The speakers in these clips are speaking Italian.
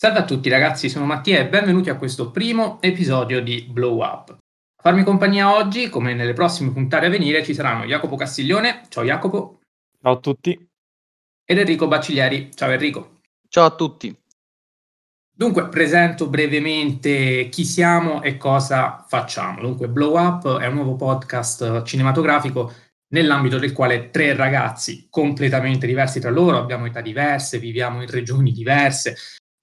Salve a tutti ragazzi, sono Mattia e benvenuti a questo primo episodio di Blow Up. A farmi compagnia oggi, come nelle prossime puntate a venire, ci saranno Jacopo Castiglione, ciao Jacopo. Ciao a tutti. Ed Enrico Bacciglieri, ciao Enrico. Ciao a tutti. Dunque, presento brevemente chi siamo e cosa facciamo. Dunque, Blow Up è un nuovo podcast cinematografico nell'ambito del quale tre ragazzi completamente diversi tra loro, abbiamo età diverse, viviamo in regioni diverse,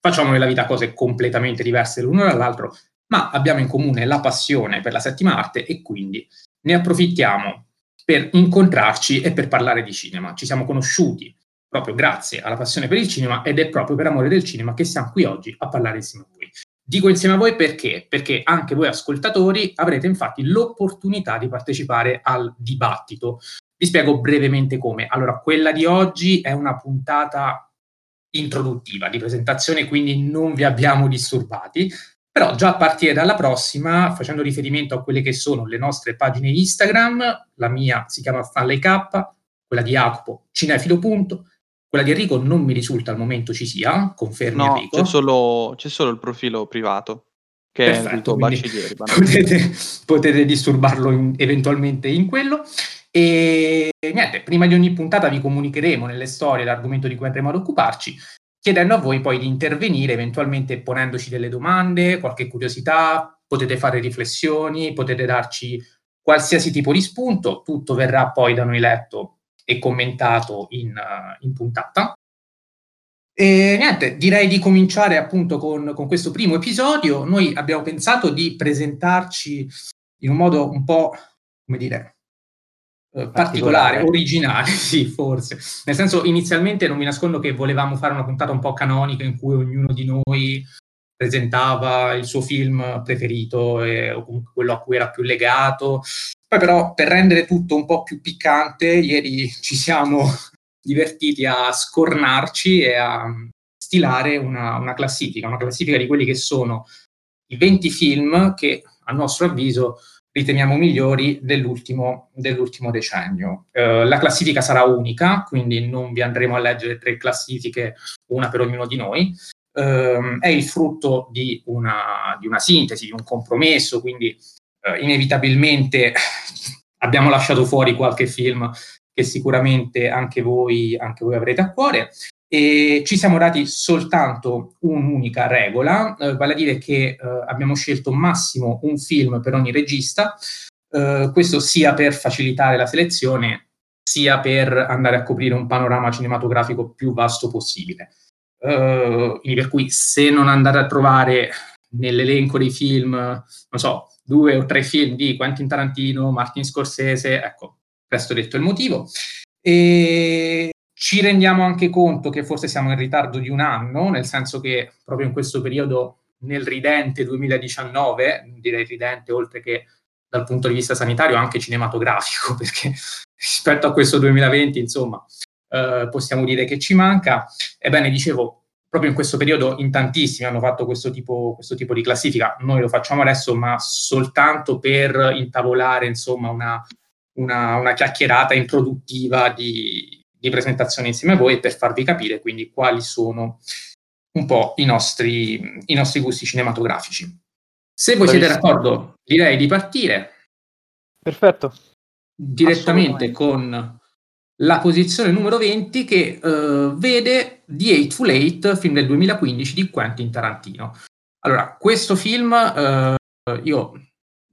facciamo nella vita cose completamente diverse l'uno dall'altro, ma abbiamo in comune la passione per la settima arte e quindi ne approfittiamo per incontrarci e per parlare di cinema. Ci siamo conosciuti proprio grazie alla passione per il cinema ed è proprio per amore del cinema che siamo qui oggi a parlare insieme a voi. Dico insieme a voi perché? Perché anche voi ascoltatori avrete infatti l'opportunità di partecipare al dibattito. Vi spiego brevemente come. Allora, quella di oggi è una puntata introduttiva di presentazione, quindi non vi abbiamo disturbati. Però già a partire dalla prossima, facendo riferimento a quelle che sono le nostre pagine Instagram, la mia si chiama Stanley K, quella di Jacopo Cinefilo. Punto, quella di Enrico non mi risulta al momento ci sia, confermi no, Enrico? C'è solo, c'è solo il profilo privato, che Perfetto, è il tuo baccigliere. Potete, potete disturbarlo in, eventualmente in quello. E niente, prima di ogni puntata vi comunicheremo nelle storie l'argomento di cui andremo ad occuparci, chiedendo a voi poi di intervenire eventualmente ponendoci delle domande, qualche curiosità, potete fare riflessioni, potete darci qualsiasi tipo di spunto, tutto verrà poi da noi letto e commentato in, in puntata. E niente, direi di cominciare appunto con, con, questo primo episodio. Noi abbiamo pensato di presentarci in un modo un po', come dire, particolare, originale, sì, forse. Nel senso, inizialmente non vi nascondo che volevamo fare una puntata un po' canonica in cui ognuno di noi presentava il suo film preferito e, o comunque quello a cui era più legato. Poi però, per rendere tutto un po' più piccante, ieri ci siamo divertiti a scornarci e a stilare una, una classifica, una classifica di quelli che sono i 20 film che, a nostro avviso, riteniamo migliori dell'ultimo, dell'ultimo decennio. Eh, la classifica sarà unica, quindi non vi andremo a leggere tre classifiche, una per ognuno di noi. Eh, è il frutto di una, di una, sintesi, di un compromesso, quindi eh, inevitabilmente abbiamo lasciato fuori qualche film che sicuramente anche voi, anche voi avrete a cuore e ci siamo dati soltanto un'unica regola, eh, vale a dire che eh, abbiamo scelto massimo un film per ogni regista, eh, questo sia per facilitare la selezione, sia per andare a coprire un panorama cinematografico più vasto possibile. Uh, per cui se non andate a trovare nell'elenco dei film, non so, due o tre film di Quentin Tarantino, Martin Scorsese, ecco, questo detto il motivo. E ci rendiamo anche conto che forse siamo in ritardo di un anno, nel senso che proprio in questo periodo, nel ridente 2019, direi ridente oltre che dal punto di vista sanitario, anche cinematografico, perché rispetto a questo 2020, insomma, eh, possiamo dire che ci manca. Ebbene, dicevo, proprio in questo periodo in tantissimi hanno fatto questo tipo, questo tipo di classifica, noi lo facciamo adesso, ma soltanto per intavolare, insomma, una, una, una chiacchierata introduttiva di, di presentazione insieme a voi e per farvi capire quindi quali sono un po' i nostri, i nostri gusti cinematografici. Se voi siete d'accordo, direi di partire. Perfetto. Direttamente con la posizione numero 20 che uh, vede The Eightful Eight, film del 2015 di Quentin Tarantino. Allora, questo film uh, io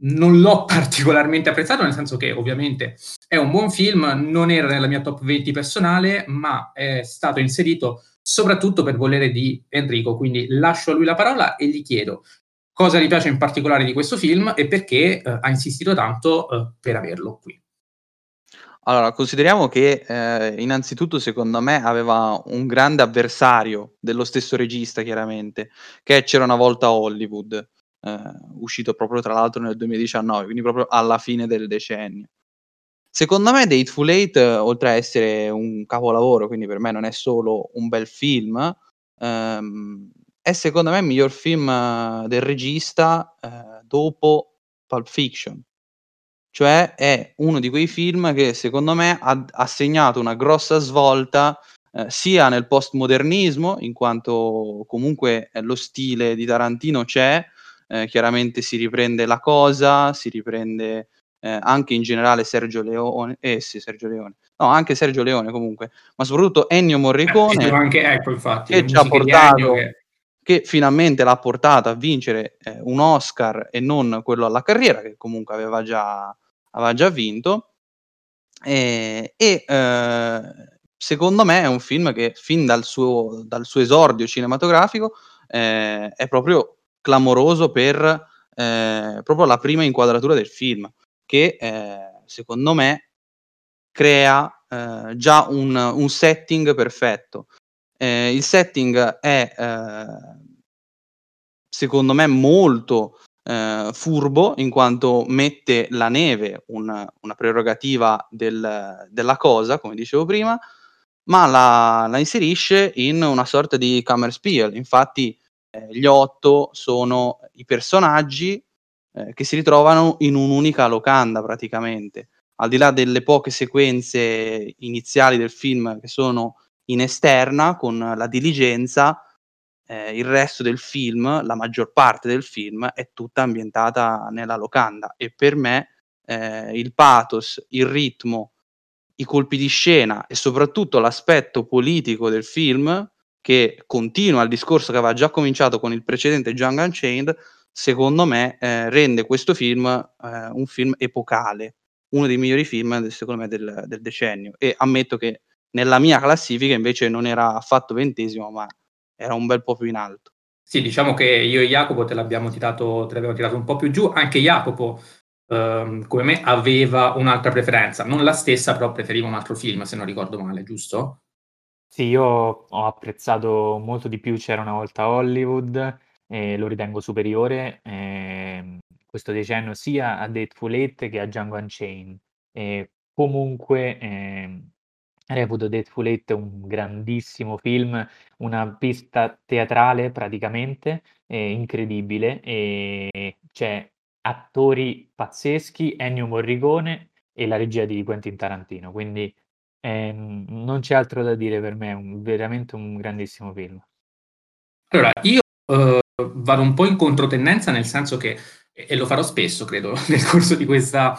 non l'ho particolarmente apprezzato, nel senso che ovviamente è un buon film, non era nella mia top 20 personale, ma è stato inserito soprattutto per volere di Enrico, quindi lascio a lui la parola e gli chiedo cosa gli piace in particolare di questo film e perché eh, ha insistito tanto eh, per averlo qui. Allora, consideriamo che eh, innanzitutto secondo me aveva un grande avversario dello stesso regista, chiaramente, che c'era una volta a Hollywood uscito proprio tra l'altro nel 2019, quindi proprio alla fine del decennio. Secondo me The Hateful Eight, eh, oltre a essere un capolavoro, quindi per me non è solo un bel film, ehm, è secondo me il miglior film eh, del regista eh, dopo Pulp Fiction. Cioè è uno di quei film che secondo me ha, ha segnato una grossa svolta eh, sia nel postmodernismo, in quanto comunque eh, lo stile di Tarantino c'è, eh, chiaramente si riprende La Cosa, si riprende eh, anche in generale Sergio Leone, eh sì, Sergio Leone, no, anche Sergio Leone comunque, ma soprattutto Ennio Morricone, anche, ecco, infatti, che ci ha portato, che... che... finalmente l'ha portato a vincere eh, un Oscar e non quello alla carriera, che comunque aveva già, aveva già vinto, e, e eh, secondo me è un film che fin dal suo, dal suo esordio cinematografico eh, è proprio clamoroso per eh, proprio la prima inquadratura del film, che eh, secondo me crea eh, già un, un, setting perfetto. Eh, il setting è secondo me molto eh, furbo in quanto mette la neve, una, una prerogativa del, della cosa, come dicevo prima, ma la, la, inserisce in una sorta di Kammerspiel. Infatti, eh, gli otto sono i personaggi eh, che si ritrovano in un'unica locanda praticamente. Al di là delle poche sequenze iniziali del film che sono in esterna con la diligenza, eh, il resto del film, la maggior parte del film, è tutta ambientata nella locanda e per me eh, il pathos, il ritmo, i colpi di scena e soprattutto l'aspetto politico del film, che continua il discorso che aveva già cominciato con il precedente Django Unchained, secondo me eh, rende questo film eh, un film epocale, uno dei migliori film secondo me del, del decennio e ammetto che nella mia classifica invece non era affatto ventesimo ma era un bel po' più in alto. Sì, diciamo che io e Jacopo te l'abbiamo tirato, te l'abbiamo tirato un po' più giù, anche Jacopo, ehm, come me, aveva un'altra preferenza, non la stessa, però preferiva un altro film, se non ricordo male, giusto? Sì, io ho apprezzato molto di più C'era una volta Hollywood, e lo ritengo superiore eh, questo decennio sia a Deadpool 8 che a Django Unchained. E comunque eh, Reputo Deadpool 8 un grandissimo film, una pista teatrale praticamente, ehm, incredibile, e c'è attori pazzeschi, Ennio Morricone e la regia di Quentin Tarantino, quindi, ehm, non c'è altro da dire per me, è un veramente un grandissimo film. Allora, io, uhm, vado un po' in controtendenza, nel senso che e lo farò spesso, credo, nel corso di questa,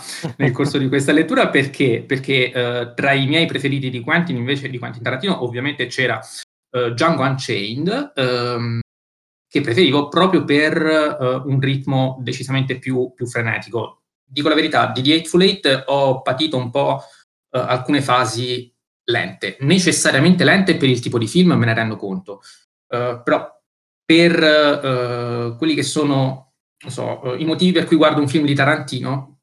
corso di questa lettura, perché, perché uh, tra i miei preferiti di Quentin, invece di Quentin Tarantino, ovviamente c'era uh, Django Unchained, um, che preferivo proprio per uh, un ritmo decisamente più, più, frenetico. Dico la verità, di The Eightful Eight ho patito un po' alcune fasi lente, necessariamente lente per il tipo di film, me ne rendo conto, però per quelli che sono so, eh, i motivi per cui guardo un film di Tarantino,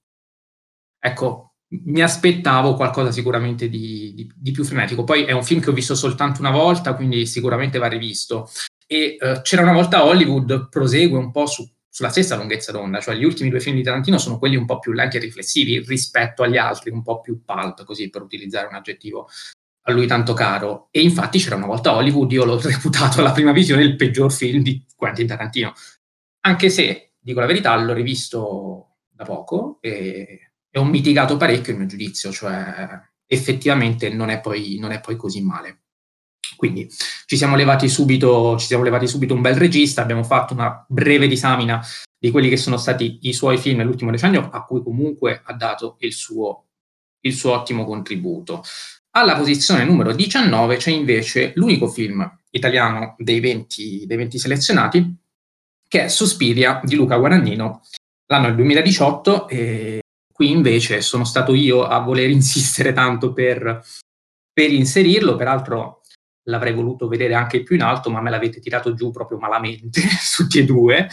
ecco, mi aspettavo qualcosa sicuramente di, di, di, più frenetico. Poi è un film che ho visto soltanto una volta, quindi sicuramente va rivisto. E uh, c'era una volta Hollywood, prosegue un po' su, sulla stessa lunghezza d'onda, cioè gli ultimi due film di Tarantino sono quelli un po' più lenti e riflessivi rispetto agli altri, un po' più pulp, così per utilizzare un aggettivo a lui tanto caro. E infatti c'era una volta Hollywood, io l'ho reputato alla prima visione il peggior film di Quentin Tarantino. Anche se dico la verità, l'ho rivisto da poco e, e ho mitigato parecchio il mio giudizio, cioè effettivamente non è poi, non è poi così male. Quindi ci siamo, levati subito, ci siamo levati subito un bel regista, abbiamo fatto una breve disamina di quelli che sono stati i suoi film nell'ultimo decennio, a cui comunque ha dato il suo, il suo ottimo contributo. Alla posizione numero 19 c'è invece l'unico film italiano dei 20, dei 20 selezionati, che è Sospiria di Luca Guadagnino. L'anno è il 2018 e qui invece sono stato io a voler insistere tanto per, per inserirlo, peraltro l'avrei voluto vedere anche più in alto, ma me l'avete tirato giù proprio malamente tutti e due,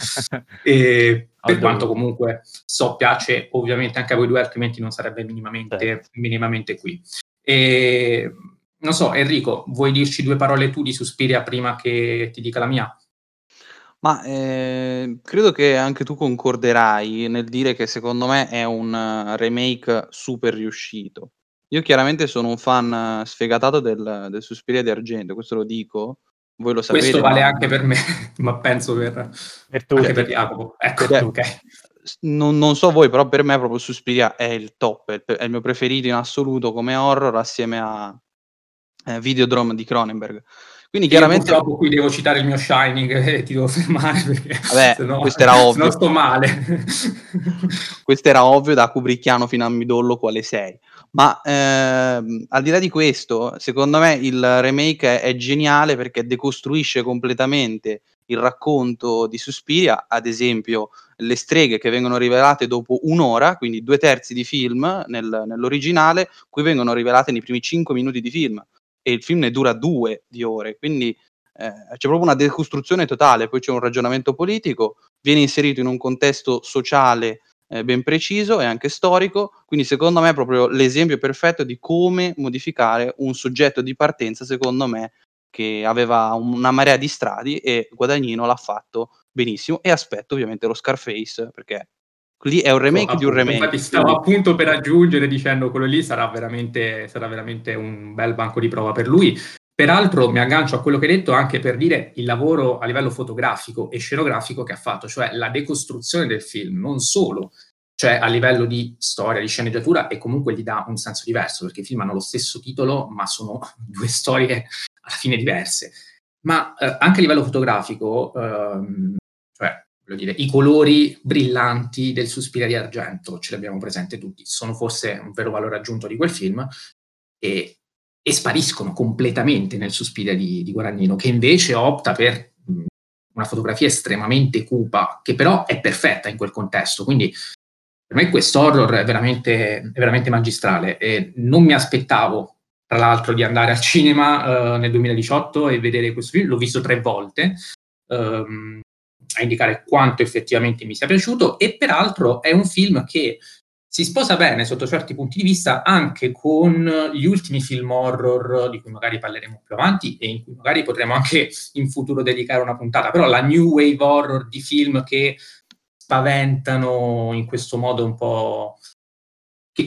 e per quanto comunque so piace ovviamente anche a voi due, altrimenti non sarebbe minimamente, certo. minimamente qui. E, non so, Enrico, vuoi dirci due parole tu di Suspiria prima che ti dica la mia? Ma, ehm, credo che anche tu concorderai nel dire che secondo me è un remake super riuscito. Io chiaramente sono un fan sfegatato del del Suspiria di Argento, questo lo dico, voi lo sapete, Questo vale anche per me, ma penso per Per anche per Jacopo. Ecco, Perché okay. non non so voi, però per me proprio Suspiria è il top, è il è il mio preferito in assoluto come horror assieme a eh, Videodrome di Cronenberg. Quindi Io chiaramente... purtroppo qui devo citare il mio Shining e ti devo fermare perché Vabbè, sennò, questo era ovvio. sennò sto male. questo era ovvio da Kubrickiano fino a midollo quale sei. Ma ehm, al di là di questo, secondo me il remake è, geniale perché decostruisce completamente il racconto di Suspiria, ad esempio le streghe che vengono rivelate dopo un'ora, quindi due terzi di film nel, nell'originale, qui vengono rivelate nei primi cinque minuti di film. E il film ne dura due di ore, quindi eh, c'è proprio una decostruzione totale, poi c'è un ragionamento politico, viene inserito in un contesto sociale eh, ben preciso e anche storico, quindi secondo me è proprio l'esempio perfetto di come modificare un soggetto di partenza, secondo me, che aveva una marea di strati e Guadagnino l'ha fatto benissimo e aspetto ovviamente lo Scarface perché lì è un remake oh, di un remake. Infatti stavo appunto per aggiungere dicendo quello lì sarà veramente, sarà veramente un bel banco di prova per lui. Peraltro mi aggancio a quello che hai detto anche per dire il lavoro a livello fotografico e scenografico che ha fatto, cioè la decostruzione del film, non solo cioè a livello di storia, di sceneggiatura e comunque gli dà un senso diverso, perché i film hanno lo stesso titolo, ma sono due storie alla fine diverse. Ma eh, anche a livello fotografico, ehm, cioè, voglio dire, i colori brillanti del Suspiria di Argento, ce li abbiamo presenti tutti, sono forse un vero valore aggiunto di quel film, e e spariscono completamente nel Suspiria di, di Guadagnino, che invece opta per una fotografia estremamente cupa, che però è perfetta in quel contesto. Quindi per me questo horror è veramente, è veramente magistrale e non mi aspettavo, tra l'altro, di andare al cinema uh, nel 2018 e vedere questo film. L'ho visto tre volte. Um, a indicare quanto effettivamente mi sia piaciuto e peraltro è un film che si sposa bene sotto certi punti di vista anche con gli ultimi film horror di cui magari parleremo più avanti e in cui magari potremo anche in futuro dedicare una puntata, però la new wave horror di film che spaventano in questo modo un po'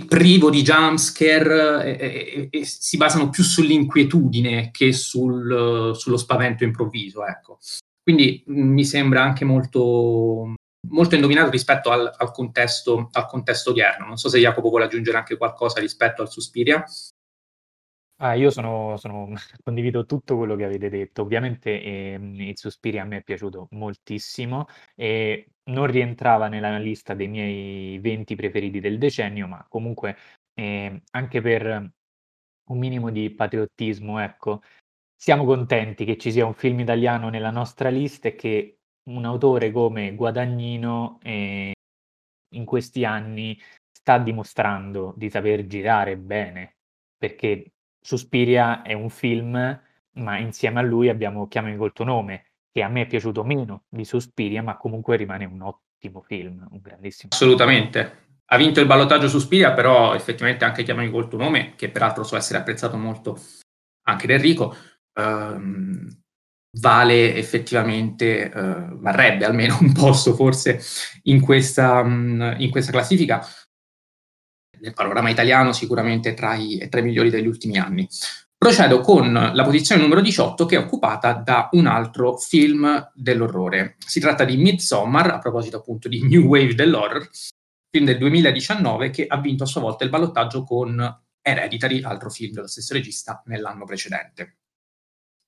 privo di jumpscare e, e, e, si basano più sull'inquietudine che sul, sullo spavento improvviso, ecco. Quindi mi sembra anche molto molto indovinato rispetto al, al, contesto, al, contesto, odierno. Non so se Jacopo vuole aggiungere anche qualcosa rispetto al Suspiria. Ah, io sono, sono, condivido tutto quello che avete detto. Ovviamente ehm, il Suspiria a me è piaciuto moltissimo e non rientrava nella lista dei miei 20 preferiti del decennio, ma comunque eh, anche per un minimo di patriottismo, ecco, siamo contenti che ci sia un film italiano nella nostra lista e che un autore come Guadagnino eh, in questi anni sta dimostrando di saper girare bene, perché Suspiria è un film, ma insieme a lui abbiamo Chiamami col tuo nome, che a me è piaciuto meno di Suspiria, ma comunque rimane un ottimo film, un grandissimo. Assolutamente. Ha vinto il ballottaggio Suspiria, però effettivamente anche Chiamami col tuo nome, che peraltro so essere apprezzato molto anche da Enrico, ehm, vale effettivamente, eh, varrebbe almeno un posto forse in questa, mm, in questa classifica. Nel panorama italiano sicuramente tra i, tra i migliori degli ultimi anni. Procedo con la posizione numero 18 che è occupata da un altro film dell'orrore. Si tratta di Midsommar, a proposito appunto di New Wave dell'horror, film del 2019 che ha vinto a sua volta il ballottaggio con Hereditary, altro film dello stesso regista, nell'anno precedente.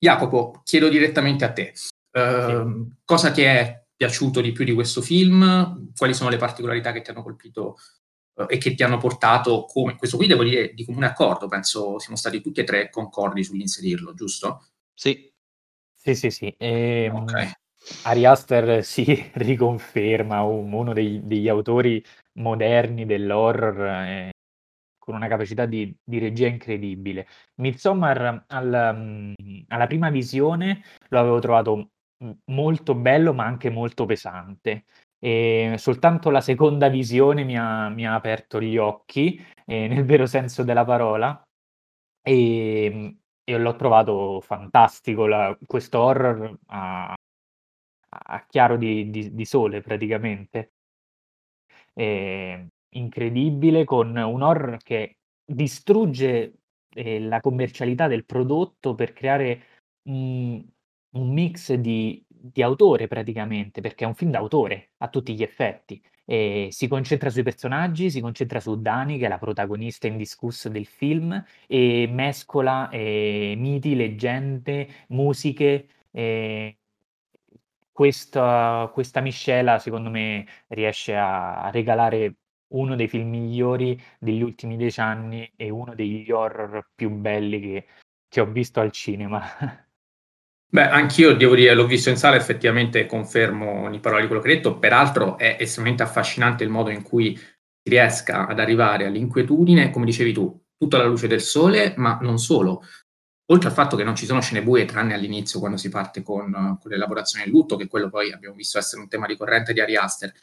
Jacopo, chiedo direttamente a te, uh, sì. cosa ti è piaciuto di più di questo film? Quali sono le particolarità che ti hanno colpito uh, e che ti hanno portato come? Questo qui devo dire di comune accordo, penso siamo stati tutti e tre concordi sull'inserirlo, giusto? Sì. Sì, sì, sì. E, ehm, okay. Ari Aster si riconferma uno dei, degli autori moderni dell'horror, eh, con una capacità di, di regia incredibile. Midsommar al, mm, alla prima visione lo avevo trovato molto bello ma anche molto pesante. E soltanto la seconda visione mi ha, mi ha aperto gli occhi, eh, nel vero senso della parola, e, e l'ho trovato fantastico. La, questo horror a, a chiaro di, di, di, sole praticamente. E, incredibile con un horror che distrugge, ehm, la commercialità del prodotto per creare, mhmm, un mix di di autore praticamente, perché è un film d'autore a tutti gli effetti e si concentra sui personaggi, si concentra su Dani, che è la protagonista indiscussa del film, e mescola eh, miti, leggende, musiche. Eh, questa, questa miscela, secondo me, riesce a regalare uno dei film migliori degli ultimi dieci anni e uno degli horror più belli che, che ho visto al cinema. Beh, anch'io devo dire, l'ho visto in sala, effettivamente confermo ogni parola di quello che hai detto, peraltro è estremamente affascinante il modo in cui si riesca ad arrivare all'inquietudine, come dicevi tu, tutta la luce del sole, ma non solo. Oltre al fatto che non ci sono scene buie, tranne all'inizio quando si parte con, con l'elaborazione del lutto, che quello poi abbiamo visto essere un tema ricorrente di Ari Aster,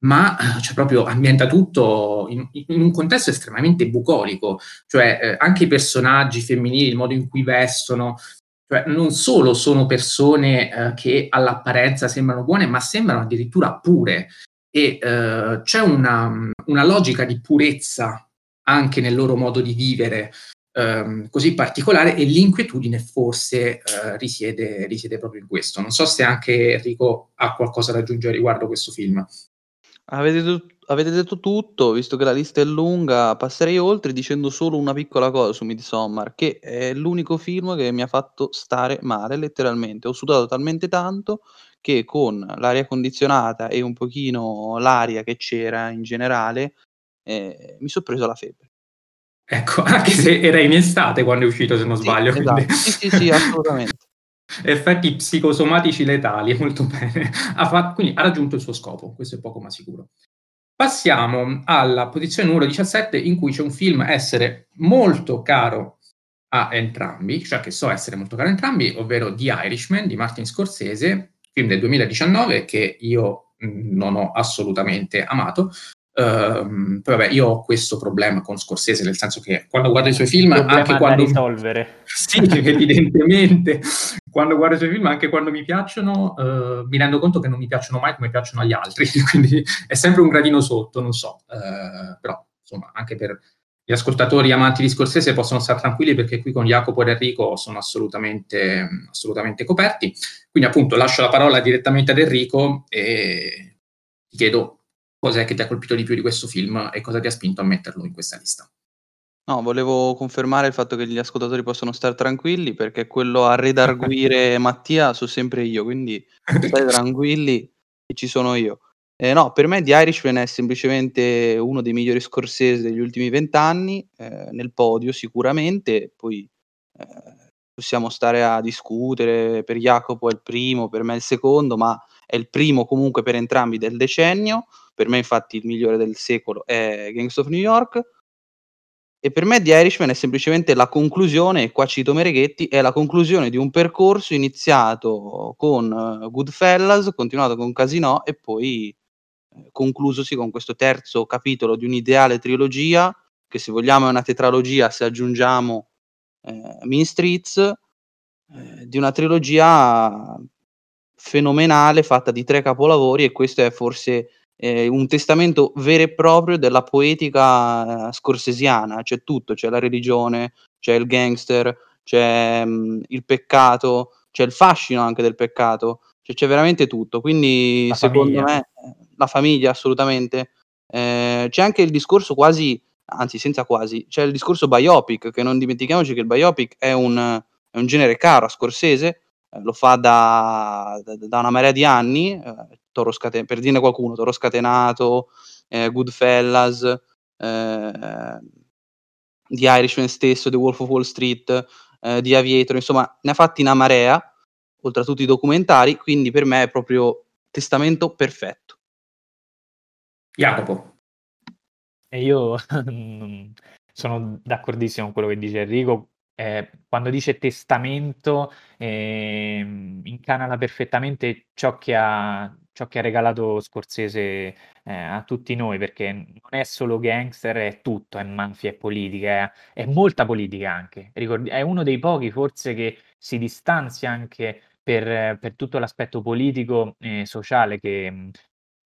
ma cioè, proprio ambienta tutto in, in, un contesto estremamente bucolico, cioè eh, anche i personaggi femminili, il modo in cui vestono, cioè, non solo sono persone eh, che all'apparenza sembrano buone, ma sembrano addirittura pure. E eh, c'è una, una, logica di purezza anche nel loro modo di vivere ehm, così particolare e l'inquietudine forse eh, risiede, risiede proprio in questo. Non so se anche Enrico ha qualcosa da aggiungere riguardo questo film. Avete, tut- avete detto tutto, visto che la lista è lunga, passerei oltre dicendo solo una piccola cosa su Midsommar, che è l'unico film che mi ha fatto stare male, letteralmente. Ho sudato talmente tanto che con l'aria condizionata e un pochino l'aria che c'era in generale, eh, mi sono preso la febbre. Ecco, anche se era in estate quando è uscito, se non Sì, sbaglio. esatto. quindi- Sì, sì, sì, assolutamente. Effetti psicosomatici letali, molto bene. Ha fa- quindi ha raggiunto il suo scopo, questo è poco ma sicuro. Passiamo alla posizione numero 17 in cui c'è un film essere molto caro a entrambi, cioè che so essere molto caro a entrambi, ovvero The Irishman di Martin Scorsese, film del 2019 che io mh, non ho assolutamente amato, Ehm, poi vabbè, io ho questo problema con Scorsese, nel senso che quando guardo i suoi film, anche quando... risolvere. Sì, evidentemente, quando guardo i suoi film, anche quando mi piacciono, eh, mi rendo conto che non mi piacciono mai come piacciono agli altri, quindi è sempre un gradino sotto, non so, eh, però insomma, anche per gli ascoltatori amanti di Scorsese possono stare tranquilli perché qui con Jacopo ed Enrico sono assolutamente, assolutamente coperti. Quindi appunto lascio la parola direttamente ad Enrico e ti chiedo cos'è che ti ha colpito di più di questo film e cosa ti ha spinto a metterlo in questa lista. No, volevo confermare il fatto che gli ascoltatori possono stare tranquilli perché quello a redarguire Mattia so sempre io, quindi state tranquilli che ci sono io. Eh, no, per me The Irishman è semplicemente uno dei migliori Scorsese degli ultimi vent'anni, eh, nel podio sicuramente, poi eh, possiamo stare a discutere, per Jacopo è il primo, per me è il secondo, ma è il primo comunque per entrambi del decennio, per me infatti il migliore del secolo è Gangs of New York, e per me The Irishman è semplicemente la conclusione, e qua cito Mereghetti, è la conclusione di un percorso iniziato con uh, Goodfellas, continuato con Casino e poi eh, conclusosi con questo terzo capitolo di un'ideale trilogia, che se vogliamo è una tetralogia se aggiungiamo eh, Mean Streets, eh, di una trilogia fenomenale fatta di tre capolavori e questo è forse eh, un testamento vero e proprio della poetica eh, scorsesiana, c'è tutto, c'è la religione, c'è il gangster, c'è mh, mm, il peccato, c'è il fascino anche del peccato, cioè, c'è veramente tutto, quindi la secondo famiglia. me la famiglia assolutamente, eh, c'è anche il discorso quasi, anzi senza quasi, c'è il discorso biopic, che non dimentichiamoci che il biopic è un, è un genere caro a Scorsese, lo fa da, da, da, una marea di anni, eh, Toro Scate- per dirne qualcuno, Toro Scatenato, eh, Goodfellas, eh, The Irishman stesso, The Wolf of Wall Street, eh, The Aviator, insomma ne ha fatti una marea, oltre a tutti i documentari, quindi per me è proprio testamento perfetto. Jacopo. E io sono d'accordissimo con quello che dice Enrico, eh, quando dice testamento eh, incanala perfettamente ciò che ha, ciò che ha regalato Scorsese eh, a tutti noi, perché non è solo gangster, è tutto, è mafia, è politica, è, è molta politica anche. Ricordi- è uno dei pochi forse che si distanzia anche per, per tutto l'aspetto politico e sociale che,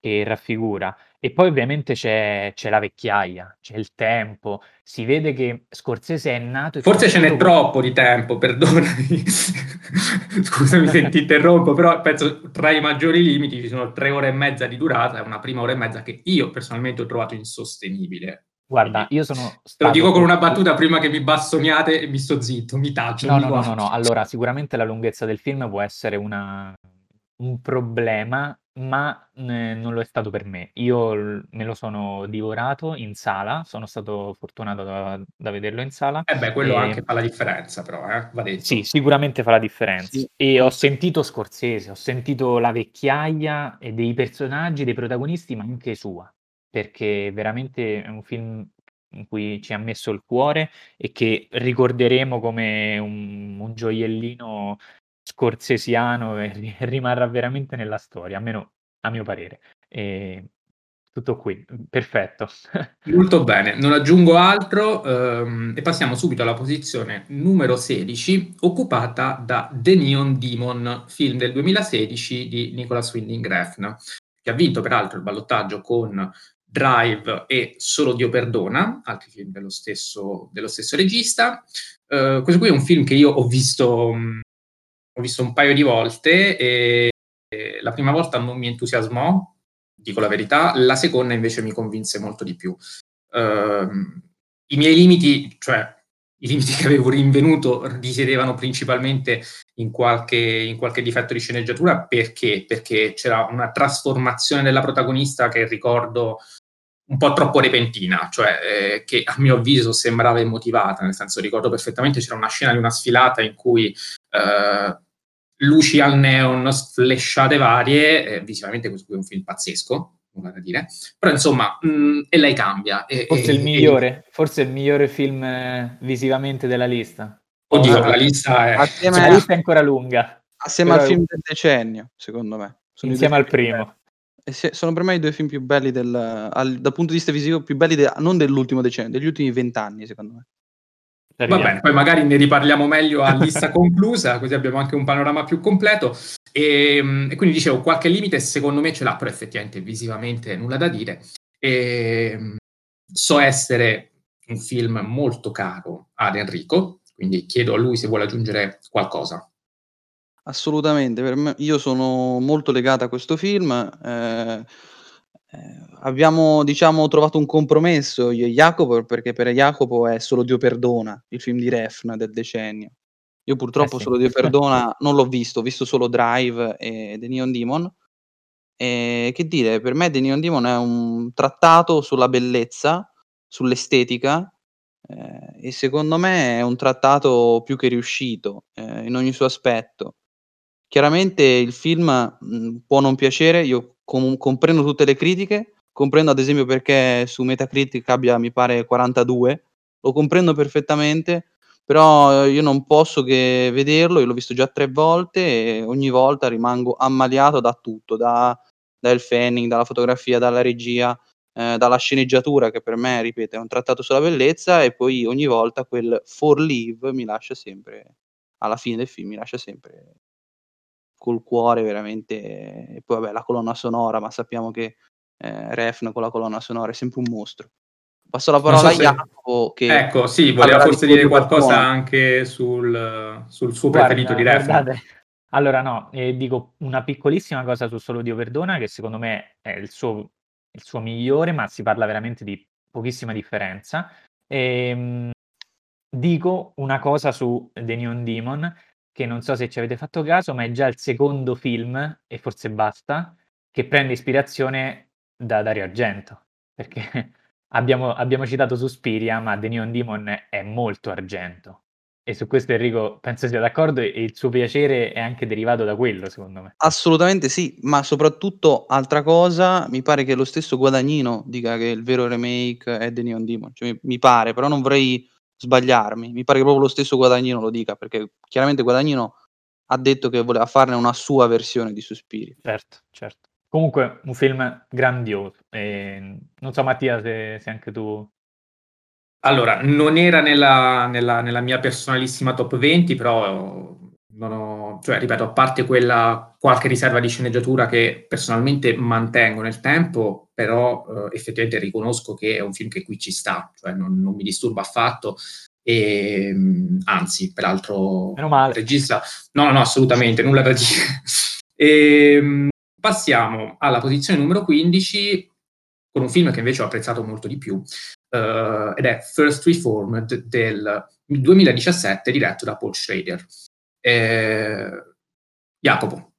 che raffigura. E poi ovviamente c'è c'è la vecchiaia, c'è il tempo, si vede che Scorsese è nato e Forse ce n'è cresciuto troppo di tempo, perdonami. Scusami se ti interrompo, però penso tra i maggiori limiti ci sono tre ore e mezza di durata e una prima ora e mezza che io personalmente ho trovato insostenibile. Guarda, io sono Te lo dico con una battuta prima che mi bastoniate e mi sto zitto, mi taccio, No, mi no, no, no, no. Allora, sicuramente la lunghezza del film può essere una un problema, ma, ehm, non lo è stato per me. Io l me lo sono divorato in sala, sono stato fortunato da da vederlo in sala, Eh beh, quello anche fa la differenza però, eh, va Sì, detto. sicuramente fa la differenza. Sì. E ho sentito Scorsese, ho sentito la vecchiaia e dei personaggi, dei protagonisti, ma anche sua, perché veramente è un film in cui ci ha messo il cuore e che ricorderemo come un un gioiellino scorsesiano e ri rimarrà veramente nella storia, almeno a mio parere. Ehm, tutto qui, perfetto. Molto bene, non aggiungo altro, uhm, e passiamo subito alla posizione numero 16, occupata da The Neon Demon, film del 2016 di Nicolas Winding Refn, che ha vinto peraltro il ballottaggio con Drive e Solo Dio perdona, altri film dello stesso dello stesso regista. Uhm, questo qui è un film che io ho visto mhmm, ho visto un paio di volte e la prima volta non mi entusiasmò, dico la verità, la seconda invece mi convinse molto di più. Uhm, i miei limiti, cioè i limiti che avevo rinvenuto risiedevano principalmente in qualche in qualche difetto di sceneggiatura, perché? Perché c'era una trasformazione della protagonista che ricordo un po' troppo repentina, cioè, ehm, che a mio avviso sembrava immotivata, nel senso ricordo perfettamente c'era una scena di una sfilata in cui, uhm, luci al neon, sflesciate varie, e visivamente questo qui è un film pazzesco, nulla da dire, però insomma, mhmm, e lei cambia e Forse il e e migliore, forse il migliore film visivamente della lista. Oddio, Posso la lista è Assieme la a lista è ancora lunga, assieme però al film del decennio, secondo me. Sono i 2 insieme al primo. Eh sì, sono per me i 2 film più belli del al dal punto di vista visivo più belli de non dell'ultimo decennio, degli ultimi 20 anni secondo me. Va bene, poi magari ne riparliamo meglio a lista conclusa, così abbiamo anche un panorama più completo. Ehm, e quindi dicevo, qualche limite secondo me ce l'ha, però effettivamente visivamente nulla da dire. Ehm, so essere un film molto caro ad Enrico, quindi chiedo a lui se vuole aggiungere qualcosa. Assolutamente, per me io sono molto legato a questo film, ehm, ehm, abbiamo diciamo trovato un compromesso io e Jacopo, perché per Jacopo è Solo Dio perdona, il film di Refn del decennio. Io Eh purtroppo sì. Solo Dio perdona non l'ho visto, ho visto solo Drive e The Neon Demon. Ehm, che dire, per me The Neon Demon è un trattato sulla bellezza, sull'estetica, ehm, e secondo me è un trattato più che riuscito, ehm, in ogni suo aspetto. Chiaramente il film, mhmm, può non piacere, io com comprendo tutte le critiche, comprendo ad esempio perché su Metacritic abbia mi pare 42, lo comprendo perfettamente, però io non posso che vederlo, io l'ho visto già 3 volte e ogni volta rimango ammaliato da tutto, da da Elle Fanning, dalla fotografia, dalla regia, ehm, dalla sceneggiatura che per me, ripeto, è un trattato sulla bellezza e poi ogni volta quel For Live mi lascia sempre alla fine del film mi lascia sempre col cuore veramente e poi vabbè la colonna sonora, ma sappiamo che, ehm, Refn con la colonna sonora è sempre un mostro. Passo la parola so a se Jacopo che ecco, sì, voleva di forse Solo dire qualcosa perdona. anche sul sul suo preferito Guarda, di Refn. guardate allora no, ehm, dico una piccolissima cosa su Solo Dio perdona, che secondo me è il suo il suo migliore, ma si parla veramente di pochissima differenza. Ehm, dico una cosa su The Neon Demon, che non so se ci avete fatto caso, ma è già il secondo film, e forse basta, che prende ispirazione da Dario Argento, perché abbiamo abbiamo citato Suspiria, ma The Neon Demon è molto Argento. E su questo Enrico penso sia d'accordo e il suo piacere è anche derivato da quello, secondo me. Assolutamente sì, ma soprattutto altra cosa, mi pare che lo stesso Guadagnino dica che il vero remake è The Neon Demon, cioè mi mi pare, però non vorrei sbagliarmi. Mi pare che proprio lo stesso Guadagnino lo dica, perché chiaramente Guadagnino ha detto che voleva farne una sua versione di Suspiria. Certo, certo. Comunque un film grandioso, ehm, non so Mattia se se anche tu Allora, non era nella nella nella mia personalissima top 20, però non ho, cioè, ripeto, a parte quella qualche riserva di sceneggiatura che personalmente mantengo nel tempo, però eh, effettivamente riconosco che è un film che qui ci sta, cioè non, non mi disturba affatto. E, mm, anzi, peraltro, Meno male. regista, no, no, assolutamente, nulla da dire. E, mm, passiamo alla posizione numero 15 con un film che invece ho apprezzato molto di più, uh, ed è First Reformed del 2017, diretto da Paul Schrader. Eh, Jacopo.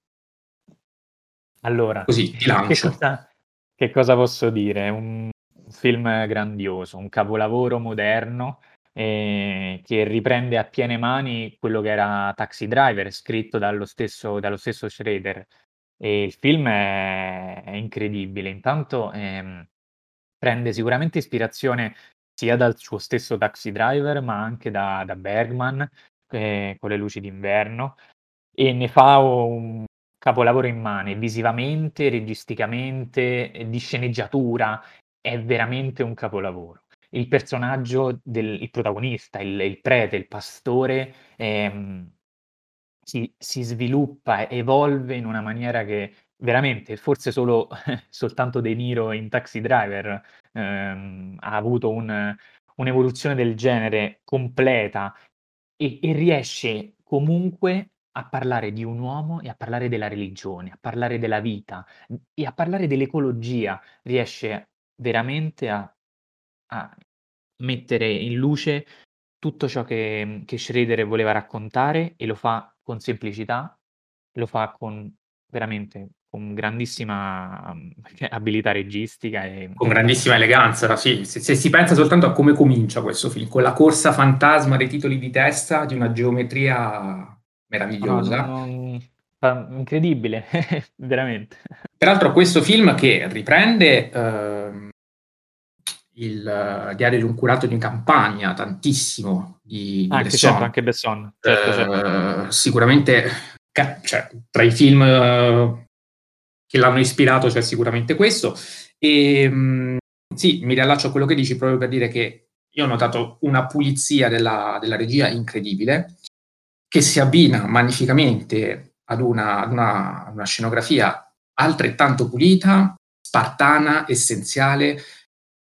Allora, così ti lancio. Che cosa, che cosa posso dire? Un film grandioso, un capolavoro moderno eh, che riprende a piene mani quello che era Taxi Driver, scritto dallo stesso, dallo stesso Schrader. E il film è, è incredibile. Intanto ehm, prende sicuramente ispirazione sia dal suo stesso Taxi Driver, ma anche da, da Bergman, eh, con le luci d'inverno, e ne fa un capolavoro immane, visivamente, registicamente, di sceneggiatura, è veramente un capolavoro. Il personaggio del il protagonista, il, il prete, il pastore, ehm, si, si sviluppa, evolve in una maniera che veramente, forse solo soltanto De Niro in Taxi Driver ehm, ha avuto un, un'evoluzione del genere completa e, e riesce comunque a parlare di un uomo e a parlare della religione, a parlare della vita e a parlare dell'ecologia. Riesce veramente a, a mettere in luce tutto ciò che, che Schroeder voleva raccontare e lo fa con semplicità, lo fa con veramente con grandissima abilità registica e... Con grandissima eleganza, sì. Se, se, si pensa soltanto a come comincia questo film, con la corsa fantasma dei titoli di testa, di una geometria meravigliosa. No, no, no, incredibile, veramente. Peraltro questo film che riprende eh, il diario di un curato di campagna, tantissimo di, anche, Besson. Certo, anche Besson. Certo, certo. sicuramente cioè, tra i film eh, che l'hanno ispirato c'è sicuramente questo. E mh, sì, mi riallaccio a quello che dici proprio per dire che io ho notato una pulizia della, della regia incredibile, che si abbina magnificamente ad una, ad una, una scenografia altrettanto pulita, spartana, essenziale,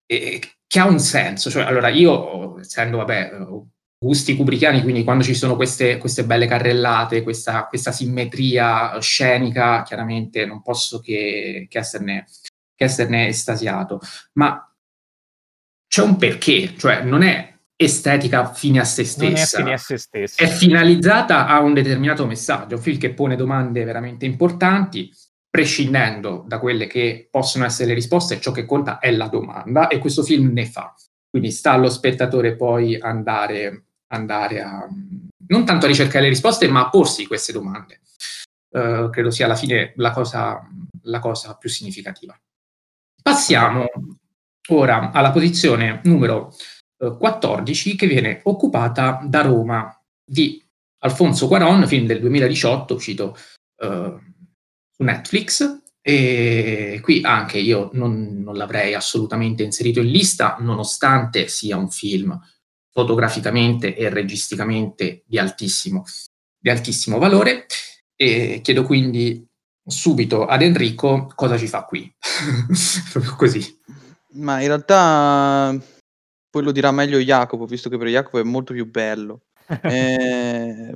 e che ha un senso. Cioè, allora, io, essendo, vabbè, gusti kubrickiani, quindi quando ci sono queste, queste belle carrellate, questa, questa, simmetria scenica, chiaramente non posso che, che, esserne, che esserne estasiato. Ma c'è un perché, cioè non è estetica fine a se stessa. Non è a se stessa. È finalizzata a un determinato messaggio, un film che pone domande veramente importanti, prescindendo da quelle che possono essere le risposte, ciò che conta è la domanda e questo film ne fa. Quindi sta allo spettatore poi andare andare a non tanto a ricercare le risposte, ma a porsi queste domande. Uh, credo sia alla fine la cosa, la cosa più significativa. Passiamo ora alla posizione numero uh, 14 che viene occupata da Roma di Alfonso Cuaron, film del 2018 uscito uh, su Netflix. E qui anche io non, non l'avrei assolutamente inserito in lista, nonostante sia un film fotograficamente e registicamente di altissimo, di altissimo valore. E chiedo quindi subito ad Enrico cosa ci fa qui. Proprio così. Ma in realtà poi lo dirà meglio Jacopo, visto che per Jacopo è molto più bello. eh,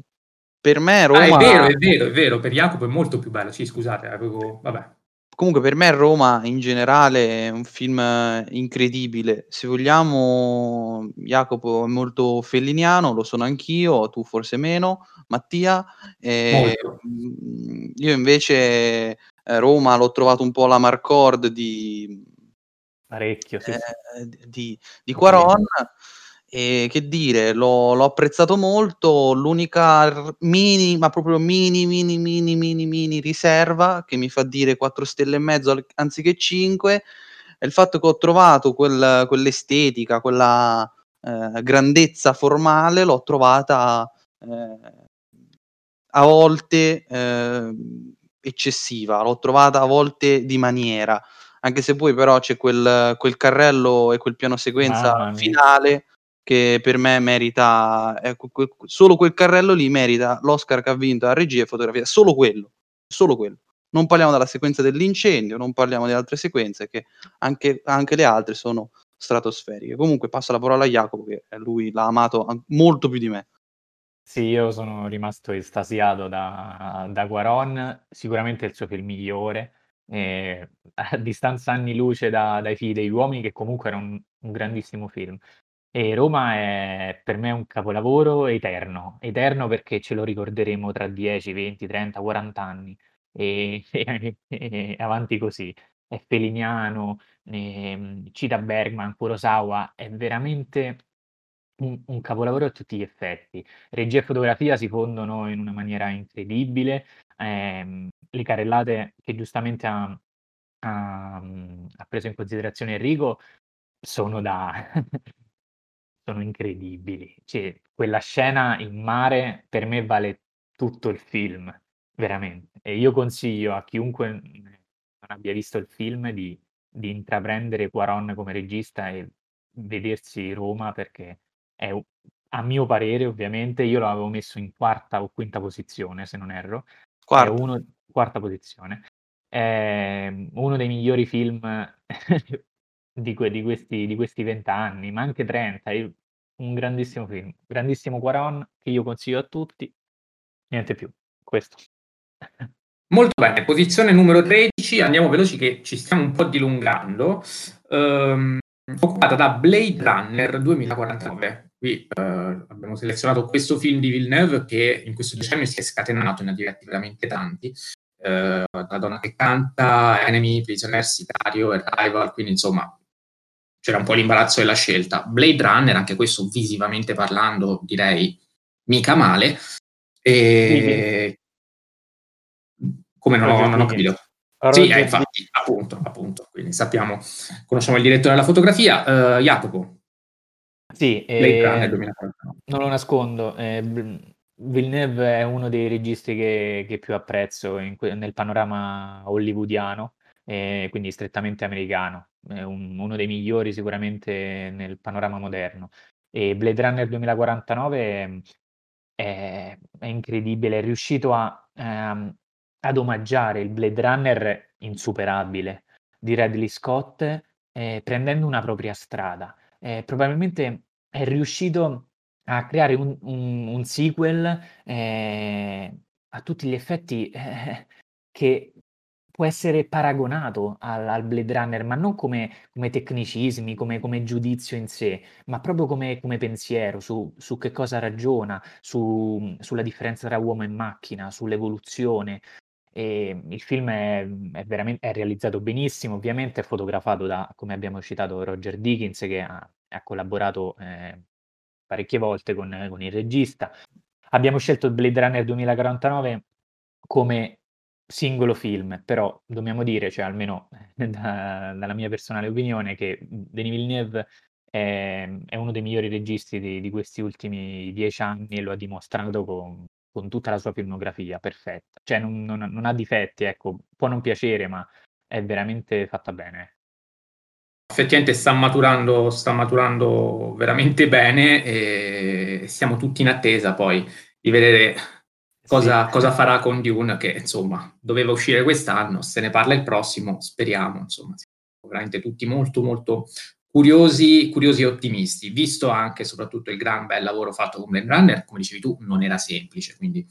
per me Roma... Ah, è vero, è vero, è vero, per Jacopo è molto più bello. Sì, scusate, avevo... vabbè. Comunque per me Roma in generale è un film incredibile. Se vogliamo, Jacopo è molto felliniano, lo sono anch'io, tu forse meno, Mattia. E, mm, io invece eh, Roma l'ho trovato un po' la Marcord di, Parecchio, sì, eh, di, di Quaron. E che dire, l'ho, l'ho apprezzato molto. L'unica mini, ma proprio mini, mini, mini, mini, mini riserva che mi fa dire 4 stelle e mezzo anziché 5 è il fatto che ho trovato quel, quell'estetica, quella eh, grandezza formale, l'ho trovata eh, a volte eh, eccessiva, l'ho trovata a volte di maniera, anche se poi però c'è quel, quel carrello e quel piano sequenza finale che per me merita, ecco, que- solo quel carrello lì merita l'Oscar che ha vinto a regia e fotografia, solo quello, solo quello. Non parliamo della sequenza dell'incendio, non parliamo di altre sequenze, che anche, anche le altre sono stratosferiche. Comunque passo la parola a Jacopo, che lui l'ha amato molto più di me. Sì, io sono rimasto estasiato da, da Quaron, sicuramente il suo film migliore, eh, a distanza anni luce da, dai figli degli uomini, che comunque era un, un grandissimo film. E Roma è per me un capolavoro eterno, eterno perché ce lo ricorderemo tra 10, 20, 30, 40 anni e, e, e avanti così. È feliniano, eh, cita Bergman, Kurosawa, è veramente un, un, capolavoro a tutti gli effetti. Regia e fotografia si fondono in una maniera incredibile. Eh, le carrellate che giustamente ha, ha, ha, preso in considerazione Enrico sono da, sono incredibili. Cioè, quella scena in mare per me vale tutto il film, veramente. E io consiglio a chiunque non abbia visto il film di, di intraprendere Quaron come regista e vedersi Roma perché è, a mio parere, ovviamente, io l'avevo messo in quarta o quinta posizione, se non erro. Quarta, uno, quarta posizione. È uno dei migliori film di, que- di questi vent'anni, ma anche 30, è un grandissimo film, grandissimo Quaron che io consiglio a tutti, niente più, questo. Molto bene, posizione numero 13, andiamo veloci che ci stiamo un po' dilungando, um, occupata da Blade Runner 2049. Qui uh, abbiamo selezionato questo film di Villeneuve che in questo decennio si è scatenato, ne ha diretti veramente tanti. Uh, la donna che canta, Enemy, Prisoner, Sicario, Arrival, quindi insomma c'era un po' l'imbarazzo della scelta. Blade Runner, anche questo visivamente parlando, direi mica male. E... Come no, non ho capito. Sì, eh, infatti, appunto, appunto. Quindi sappiamo, conosciamo il direttore della fotografia, uh, Jacopo. Sì, eh, non lo nascondo. Eh, Villeneuve è uno dei registi che, che più apprezzo in, nel panorama hollywoodiano, eh, quindi strettamente americano è un uno dei migliori sicuramente nel panorama moderno. E Blade Runner 2049 è è incredibile, è riuscito a ehm, ad omaggiare il Blade Runner insuperabile di Ridley Scott, ehm, prendendo una propria strada. Ehm, probabilmente è riuscito a creare un un un sequel, ehm, a tutti gli effetti, eh, che può essere paragonato al al Blade Runner, ma non come come tecnicismi, come come giudizio in sé, ma proprio come come pensiero su su che cosa ragiona, su sulla differenza tra uomo e macchina, sull'evoluzione. Ehm, il film è è veramen è realizzato benissimo, ovviamente è fotografato da, come abbiamo citato, Roger Deakins che ha ha collaborato, ehm, parecchie volte con con il regista. Abbiamo scelto Blade Runner 2049 come singolo film, però dobbiamo dire, cioè almeno da dalla mia personale opinione, che, Denis Villeneuve è è uno dei migliori registi di di questi ultimi 10 anni e lo ha dimostrato con con tutta la sua filmografia perfetta. Cioè non non non ha difetti, ecco, può non piacere, ma è veramente fatta bene. Effettivamente sta maturando sta maturando veramente bene e siamo tutti in attesa poi di vedere cosa, cosa, farà con Dune, che insomma doveva uscire quest'anno, se ne parla il prossimo, speriamo, insomma, siamo veramente tutti molto molto curiosi, curiosi e ottimisti, visto anche soprattutto il gran bel lavoro fatto con Blade Runner, come dicevi tu, non era semplice, quindi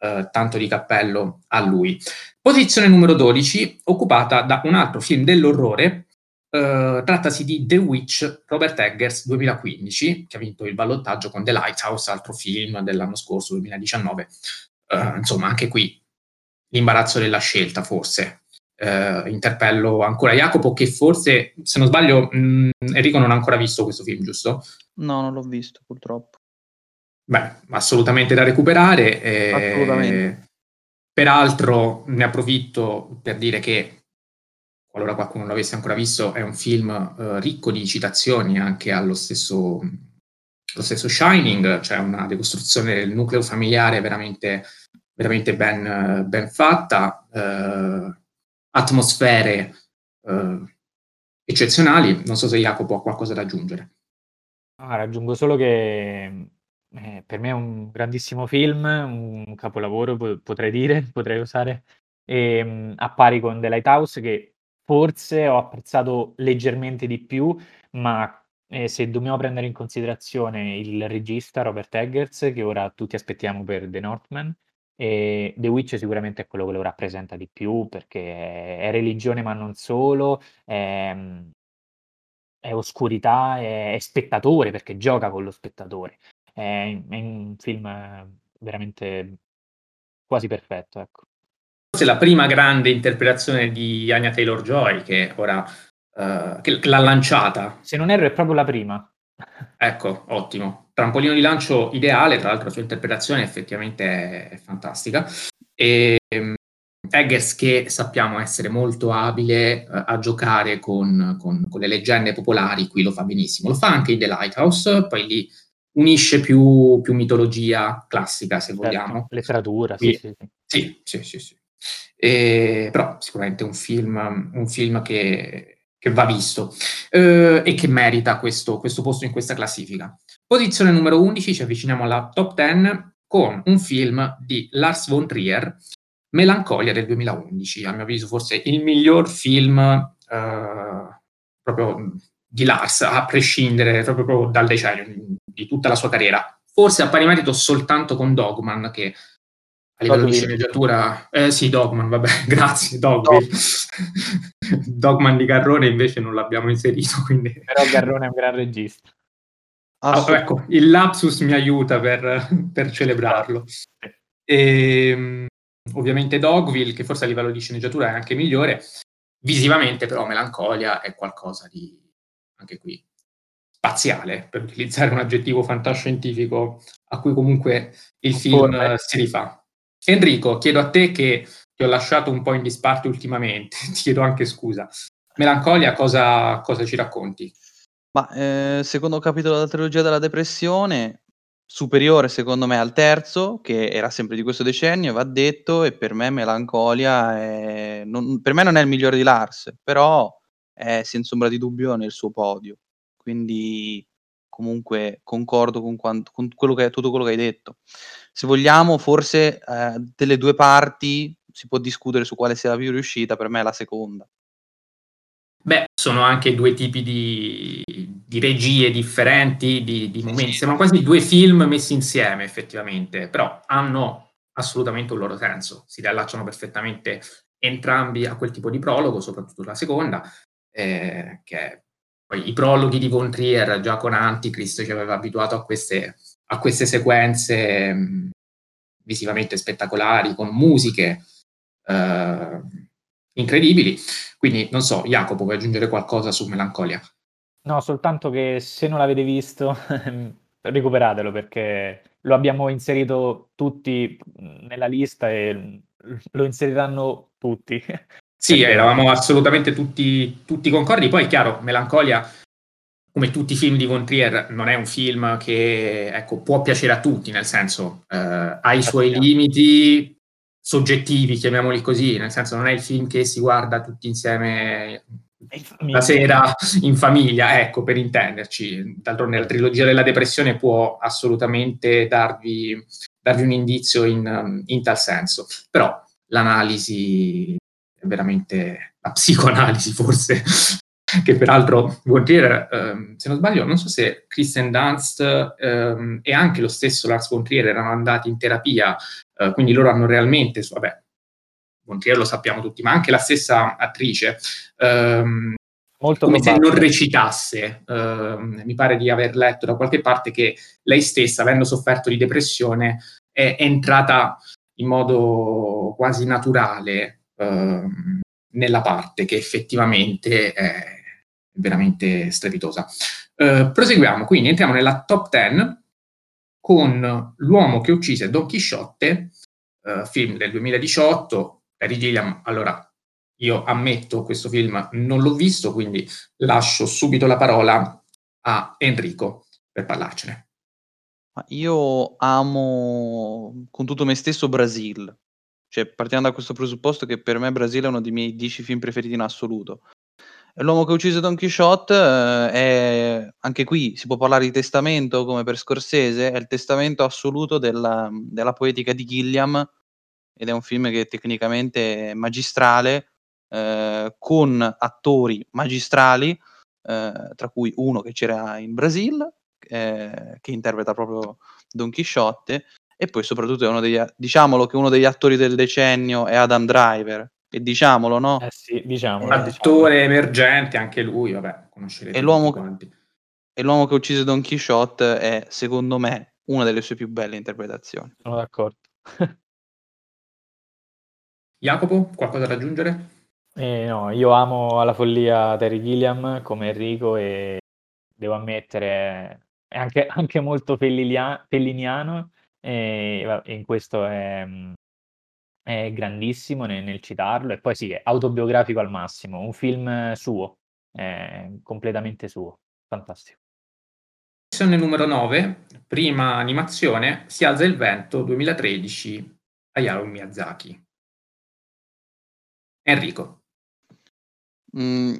eh, tanto di cappello a lui. Posizione numero 12, occupata da un altro film dell'orrore, Uh, trattasi di The Witch Robert Eggers 2015, che ha vinto il ballottaggio con The Lighthouse, altro film dell'anno scorso, 2019. Uh, eh, insomma, anche qui l'imbarazzo della scelta, forse. Uh, interpello ancora Jacopo, che forse, se non sbaglio, mh, mm, Enrico non ha ancora visto questo film, giusto? No, non l'ho visto, purtroppo. Beh, assolutamente da recuperare. Eh, assolutamente. Peraltro ne approfitto per dire che qualora qualcuno non l'avesse ancora visto, è un film eh, ricco di citazioni anche allo stesso, allo stesso Shining, cioè una decostruzione del nucleo familiare veramente, veramente ben, ben fatta, eh, atmosfere eh, eccezionali. Non so se Jacopo ha qualcosa da aggiungere. Ah, raggiungo solo che, ehm, per me è un grandissimo film, un capolavoro po potrei dire, potrei osare, ehm, a pari con The Lighthouse che forse ho apprezzato leggermente di più, ma, ehm, se dobbiamo prendere in considerazione il regista Robert Eggers, che ora tutti aspettiamo per The Northman, ehm, The Witch sicuramente è quello che lo rappresenta di più perché è religione ma non solo, ehm è oscurità, è è spettatore, perché gioca con lo spettatore. È è un film veramente quasi perfetto, ecco. Forse la prima grande interpretazione di Anya Taylor-Joy che ora uhm, che l'ha lanciata. Se non erro è proprio la prima. Ecco, ottimo. Trampolino di lancio ideale, tra l'altro la sua interpretazione effettivamente è fantastica. Ehm, Eggers che sappiamo essere molto abile uh, a giocare con, con, con, le leggende popolari, qui lo fa benissimo. Lo fa anche in The Lighthouse, poi lì unisce più, più mitologia classica, se certo, vogliamo. Letteratura, sì, sì, sì. sì, sì, sì e, però sicuramente un film, un film che, che va visto eh, e che merita questo, questo posto in questa classifica. Posizione numero 11, ci avviciniamo alla top 10 con un film di Lars von Trier Melancolia del 2011, a mio avviso forse il miglior film eh, proprio di Lars, a prescindere proprio, proprio dal decennio, di tutta la sua carriera. Forse a pari merito soltanto con Dogman, che a livello Dogville. di sceneggiatura... Eh sì, Dogman, vabbè, grazie, Dogville. Dogman di Garrone invece non l'abbiamo inserito, quindi... Però Garrone è un gran regista. Ah, ecco, il lapsus mi aiuta per, per celebrarlo. E, ehm, ovviamente Dogville, che forse a livello di sceneggiatura è anche migliore, visivamente però Melancolia è qualcosa di, anche qui, spaziale, per utilizzare un aggettivo fantascientifico a cui comunque il film si rifà. Enrico, chiedo a te che ti ho lasciato un po' in disparte ultimamente, ti chiedo anche scusa. Melancolia, cosa, cosa ci racconti? Ma eh, secondo capitolo della trilogia della depressione, superiore secondo me al terzo, che era sempre di questo decennio, va detto, e per me Melancolia è... non, per me non è il migliore di Lars, però è senza ombra di dubbio nel suo podio. Quindi comunque concordo con, quanto, con quello che, tutto quello che hai detto. Se vogliamo, forse eh, delle due parti si può discutere su quale sia la più riuscita, per me è la seconda. Beh, sono anche due tipi di, di regie differenti, di, di momenti. Sembrano quasi due film messi insieme, effettivamente, però hanno assolutamente un loro senso. Si riallacciano perfettamente entrambi a quel tipo di prologo, soprattutto la seconda, eh, che poi i prologhi di Von Trier già con Antichrist ci aveva abituato a queste, a queste sequenze mh, mm, visivamente spettacolari, con musiche. Eh, incredibili. Quindi non so, Jacopo, vuoi aggiungere qualcosa su Melancolia? No, soltanto che se non l'avete visto, recuperatelo perché lo abbiamo inserito tutti nella lista e lo inseriranno tutti. Sì, eravamo assolutamente tutti, tutti concordi. Poi, chiaro, Melancolia, come tutti i film di Von Trier, non è un film che ecco, può piacere a tutti, nel senso eh, ha i suoi limiti, soggettivi, chiamiamoli così, nel senso non è il film che si guarda tutti insieme la sera in famiglia, ecco, per intenderci. D'altronde la trilogia della depressione può assolutamente darvi, darvi un indizio in, in, tal senso, però l'analisi è veramente la psicoanalisi forse che peraltro vuol dire, ehm, se non sbaglio, non so se Kristen Dunst ehm, e anche lo stesso Lars von Trier erano andati in terapia, eh, quindi loro hanno realmente, vabbè, von Trier lo sappiamo tutti, ma anche la stessa attrice, ehm, Molto come probabile. se non recitasse. Ehm, mi pare di aver letto da qualche parte che lei stessa, avendo sofferto di depressione, è entrata in modo quasi naturale ehm, nella parte che effettivamente è veramente strepitosa. Uh, proseguiamo, quindi entriamo nella top 10 con L'uomo che uccise Don Chisciotte, uh, film del 2018, Terry Gilliam, allora io ammetto questo film non l'ho visto, quindi lascio subito la parola a Enrico per parlarcene. Io amo con tutto me stesso Brasil, cioè partiamo da questo presupposto che per me Brasil è uno dei miei dieci film preferiti in assoluto. L'uomo che ha ucciso Don Quixote eh, è anche qui si può parlare di testamento come per Scorsese, è il testamento assoluto della, della poetica di Gilliam ed è un film che tecnicamente è magistrale, eh, con attori magistrali, eh, tra cui uno che c'era in Brasile, eh, che interpreta proprio Don Quixote, e poi soprattutto è uno degli, diciamolo che uno degli attori del decennio è Adam Driver, e diciamolo, no? Eh sì, diciamo. Un attore emergente, anche lui, vabbè, conoscerete e l'uomo, e l'uomo che uccise Don Quixote è, secondo me, una delle sue più belle interpretazioni. Sono d'accordo. Jacopo, qualcosa da aggiungere? Eh, no, io amo alla follia Terry Gilliam come Enrico e devo ammettere è anche, anche molto felliniano e, e in questo è, è grandissimo nel, nel, citarlo e poi sì, è autobiografico al massimo, un film suo, completamente suo, fantastico. Missione numero 9, prima animazione, Si alza il vento 2013, Hayao Miyazaki. Enrico. Mm,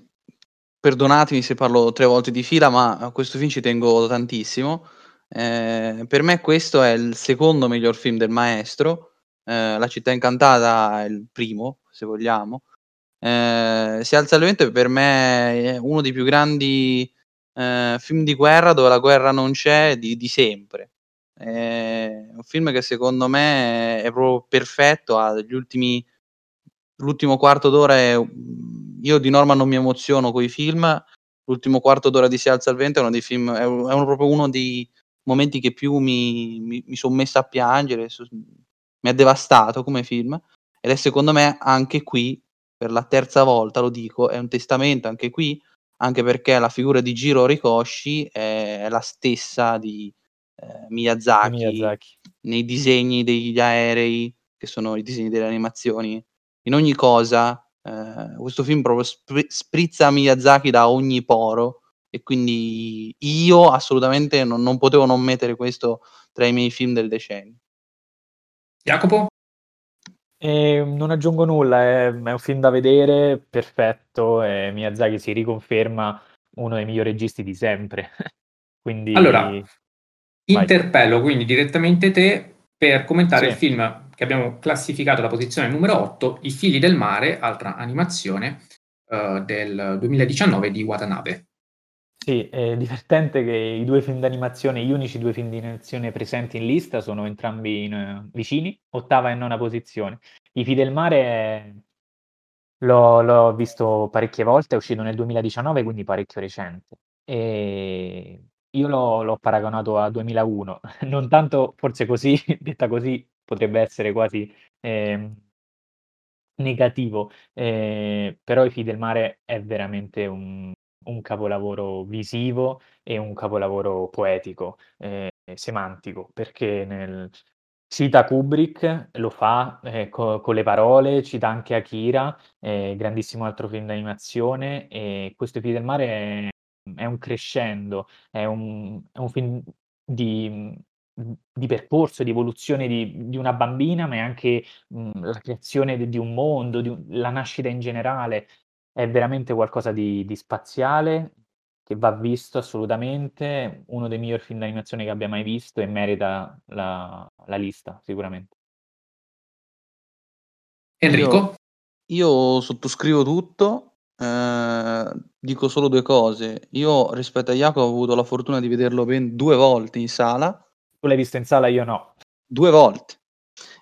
perdonatemi se parlo tre volte di fila, ma a questo film ci tengo tantissimo. Eh, per me questo è il secondo miglior film del maestro. Eh, La città incantata è il primo, se vogliamo. Eh, si alza il vento per me è uno dei più grandi eh, film di guerra dove la guerra non c'è di, di sempre. È un film che secondo me è proprio perfetto, ha degli ultimi l'ultimo quarto d'ora è io di norma non mi emoziono coi film, l'ultimo quarto d'ora di Si alza il vento è uno dei film è, è uno, proprio uno dei momenti che più mi, mi, mi sono messo a piangere, mi ha devastato come film ed è secondo me anche qui per la terza volta lo dico, è un testamento anche qui, anche perché la figura di Giro Rikoshi è la stessa di eh, Miyazaki, Miyazaki nei disegni degli aerei, che sono i disegni delle animazioni in ogni cosa. Eh, questo film proprio spri- sprizza Miyazaki da ogni poro e quindi io assolutamente non, non potevo non mettere questo tra i miei film del decennio. Jacopo? Eh, non aggiungo nulla, è, è, un film da vedere, perfetto, e Miyazaki si riconferma uno dei migliori registi di sempre. quindi... Allora, interpello quindi direttamente te per commentare sì. il film che abbiamo classificato alla posizione numero 8, I fili del mare, altra animazione uh, del 2019 di Watanabe. Sì, è divertente che i due film d'animazione, gli unici due film d'animazione presenti in lista sono entrambi in, uh, vicini, ottava e nona posizione. I fili del mare l'ho, l'ho visto parecchie volte, è uscito nel 2019, quindi parecchio recente. E io l'ho, l'ho paragonato a 2001, non tanto, forse così, detta così, potrebbe essere quasi eh, negativo, eh, però I figli del mare è veramente un, un, capolavoro visivo e un capolavoro poetico, eh, semantico, perché nel, cita Kubrick, lo fa eh, co- con le parole, cita anche Akira, eh, grandissimo altro film d'animazione, e questo I figli del mare è, è un crescendo, è un, è un film di di percorso, di evoluzione di di una bambina, ma è anche, mhmm, la creazione di di un mondo, un la nascita in generale. È veramente qualcosa di di spaziale, che va visto assolutamente, uno dei migliori film d'animazione che abbia mai visto e merita la la lista sicuramente. Enrico? Io io sottoscrivo tutto, ehm, dico solo due cose: io rispetto a Jacopo ho avuto la fortuna di vederlo ben due volte in sala tu l'hai visto in sala, io no. Due volte.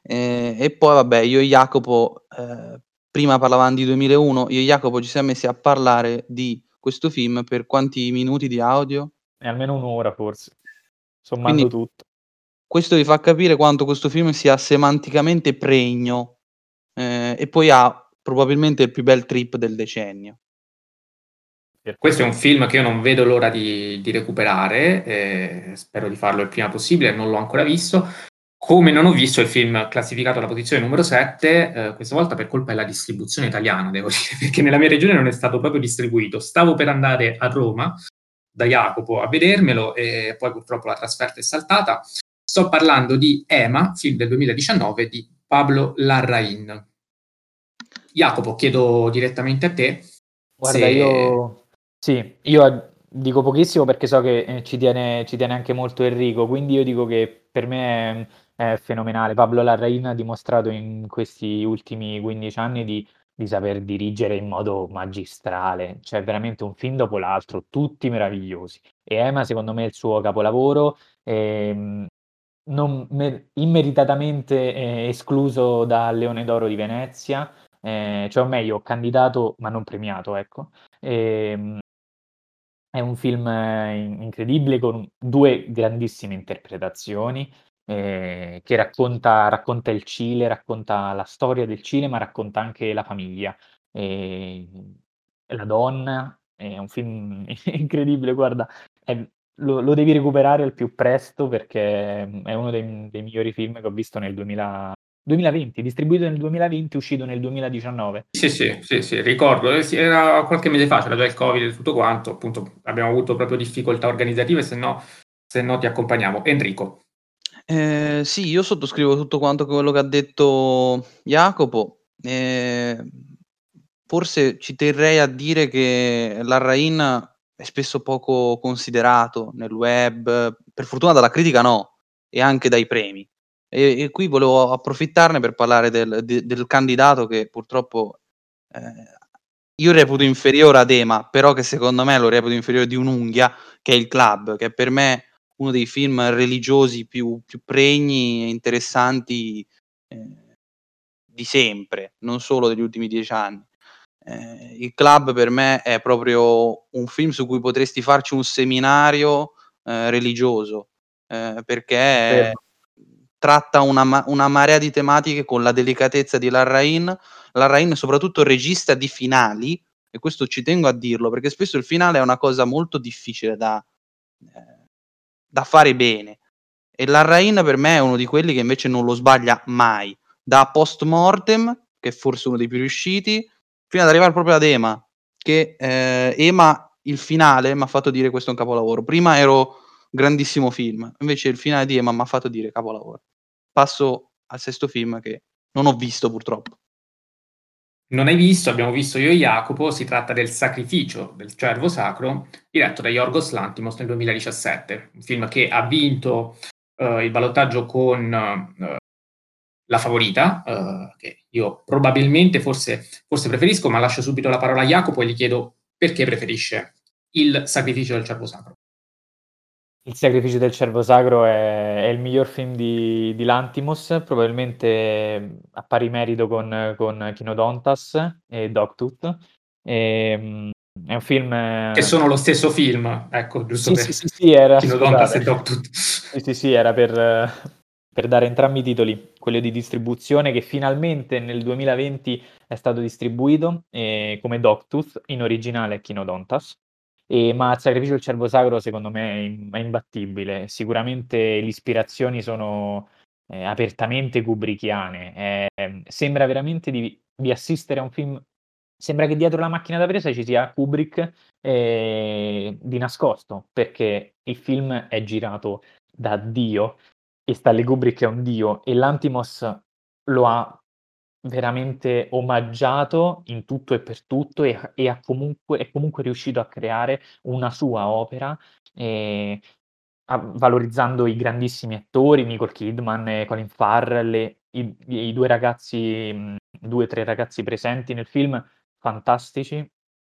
Eh, e poi vabbè, io e Jacopo, eh, prima parlavamo di 2001, io e Jacopo ci siamo messi a parlare di questo film per quanti minuti di audio? E almeno un'ora forse, sommando Quindi, tutto. Questo vi fa capire quanto questo film sia semanticamente pregno eh, e poi ha probabilmente il più bel trip del decennio. Questo è un film che io non vedo l'ora di, di recuperare, eh, spero di farlo il prima possibile, non l'ho ancora visto. Come non ho visto il film classificato alla posizione numero 7, eh, questa volta per colpa della distribuzione italiana, devo dire, perché nella mia regione non è stato proprio distribuito. Stavo per andare a Roma da Jacopo a vedermelo e poi purtroppo la trasferta è saltata. Sto parlando di Ema, film del 2019 di Pablo Larrain. Jacopo, chiedo direttamente a te Guarda, Se- io sì, io dico pochissimo perché so che eh, ci tiene, ci tiene anche molto Enrico, quindi io dico che per me è, fenomenale. Pablo Larraín ha dimostrato in questi ultimi 15 anni di, di saper dirigere in modo magistrale, cioè veramente un film dopo l'altro, tutti meravigliosi. E Emma, secondo me, è il suo capolavoro. ehm, non mer- immeritatamente eh, escluso dal Leone d'Oro di Venezia, eh, cioè o meglio, candidato ma non premiato, ecco. Ehm, è un film eh, in- incredibile con due grandissime interpretazioni, eh, che racconta, racconta il Cile, racconta la storia del Cile, ma racconta anche la famiglia, e la donna. È un film incredibile, guarda, è- lo, lo devi recuperare al più presto perché è uno dei, dei migliori film che ho visto nel 2000 2020, distribuito nel 2020, uscito nel 2019. Sì, sì, sì, sì, ricordo, eh, sì, era qualche mese fa, c'era già il Covid e tutto quanto, appunto abbiamo avuto proprio difficoltà organizzative, se no, se no ti accompagniamo. Enrico, Eh, sì, io sottoscrivo tutto quanto quello che ha detto Jacopo. Eh, forse ci terrei a dire che l'Arrain è spesso poco considerato nel web, per fortuna dalla critica no, e anche dai premi. E, e qui volevo approfittarne per parlare del, de- del candidato che purtroppo eh, io reputo inferiore ad Ema, però che secondo me lo reputo inferiore di un'unghia, che è il Club, che per me uno dei film religiosi più, più pregni e interessanti eh, di sempre, non solo degli ultimi dieci anni. Eh, il Club per me è proprio un film su cui potresti farci un seminario eh, religioso, eh, perché tratta una, ma- una marea di tematiche con la delicatezza di Larrain. Larrain è soprattutto regista di finali, e questo ci tengo a dirlo, perché spesso il finale è una cosa molto difficile da, eh, da fare bene. E Larrain per me è uno di quelli che invece non lo sbaglia mai. Da post mortem, che è forse uno dei più riusciti, fino ad arrivare proprio ad Ema, che eh, Ema, il finale, mi ha fatto dire questo è un capolavoro. Prima ero grandissimo film, invece il finale di Ema mi ha fatto dire capolavoro. Passo al sesto film che non ho visto purtroppo. Non hai visto, abbiamo visto io e Jacopo, si tratta del Sacrificio del Cervo Sacro, diretto da Yorgos Lantimos nel 2017, un film che ha vinto eh, il ballottaggio con eh, La Favorita, eh, che io probabilmente forse, forse preferisco, ma lascio subito la parola a Jacopo e gli chiedo perché preferisce il Sacrificio del Cervo Sacro. Il sacrificio del cervo sacro è, è il miglior film di, di Lantimos, probabilmente a pari merito con, con Kinodontas e Dogtooth. E, è un film... Che sono lo stesso film, ecco, giusto Sì, per sì, sì, sì, era, Kinodontas e scusate. Dogtooth. Sì, sì, sì, era per, per dare entrambi i titoli, quello di distribuzione che finalmente nel 2020 è stato distribuito eh, come Dogtooth, in originale Kinodontas. E, ma il sacrificio del cervo sacro secondo me è, im- è imbattibile. Sicuramente le ispirazioni sono eh, apertamente kubrickiane. Eh, sembra veramente di, di assistere a un film. Sembra che dietro la macchina da presa ci sia Kubrick eh, di nascosto, perché il film è girato da Dio e Stanley Kubrick è un dio e l'Antimos lo ha veramente omaggiato in tutto e per tutto e, e ha comunque, è comunque riuscito a creare una sua opera eh, a- valorizzando i grandissimi attori, Nicole Kidman e Colin Farrell, e i, i due ragazzi, mh, due o tre ragazzi presenti nel film, fantastici,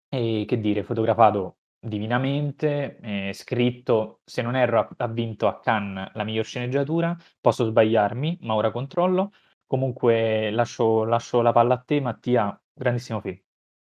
e che dire, fotografato divinamente, eh, scritto, se non erro, ha, ha vinto a Cannes la miglior sceneggiatura, posso sbagliarmi, ma ora controllo. Comunque lascio, lascio la palla a te, Mattia, grandissimo film. Sì,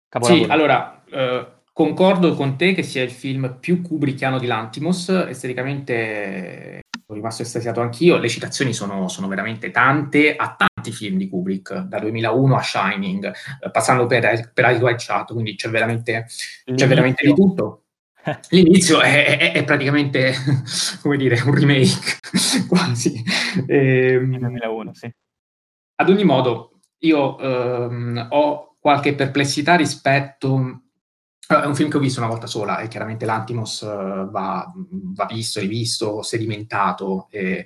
Capolavoro. allora, eh, concordo con te che sia il film più kubrickiano di Lantimos, esteticamente sono rimasto estasiato anch'io, le citazioni sono, sono veramente tante, a tanti film di Kubrick, da 2001 a Shining, eh, passando per, per Eyes Wide Shut, quindi c'è veramente, c'è veramente di tutto. L'inizio è, è- è praticamente, come dire, un remake, quasi. Ehm, Nel 2001, sì. Ad ogni modo, io ehm, ho qualche perplessità rispetto. eh, È un film che ho visto una volta sola e chiaramente l'Antimos eh, va, va visto, rivisto, sedimentato. e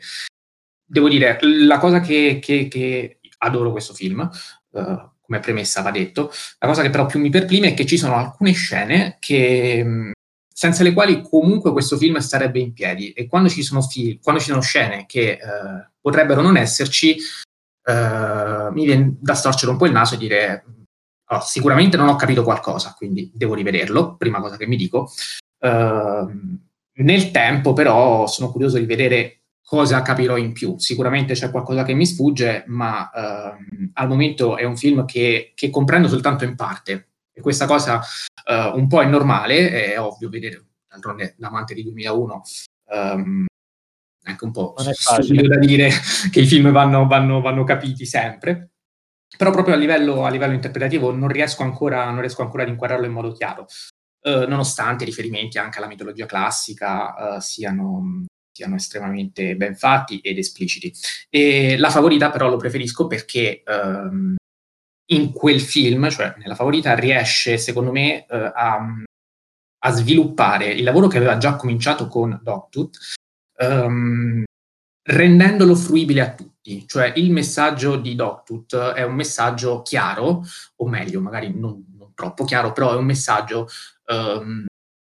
devo dire, la cosa che, che- che adoro questo film, eh, come premessa va detto. La cosa che però più mi perplime è che ci sono alcune scene che, senza le quali comunque questo film starebbe in piedi e quando ci sono, film, quando ci sono scene che eh, potrebbero non esserci, eh, mi viene da storcere un po' il naso e dire oh, sicuramente non ho capito qualcosa, quindi devo rivederlo, prima cosa che mi dico. Uh, nel tempo però sono curioso di vedere cosa capirò in più. Sicuramente c'è qualcosa che mi sfugge, ma uh, al momento è un film che, che, comprendo soltanto in parte. E questa cosa uh, un po' è normale, è ovvio vedere, d'altronde l'amante di 2001 um, ehm, anche un po' stupido da dire che i film vanno, vanno, vanno capiti sempre. Però proprio a livello, a livello interpretativo non riesco, ancora, non riesco ancora ad inquadrarlo in modo chiaro. Uh, nonostante i riferimenti anche alla mitologia classica uh, siano, siano, estremamente ben fatti ed espliciti. E la favorita però lo preferisco perché uh, in quel film, cioè nella favorita, riesce secondo me uh, a, a, sviluppare il lavoro che aveva già cominciato con Dogtooth, um, rendendolo fruibile a tutti. Cioè il messaggio di Dogtooth è un messaggio chiaro, o meglio, magari non, non troppo chiaro, però è un messaggio um,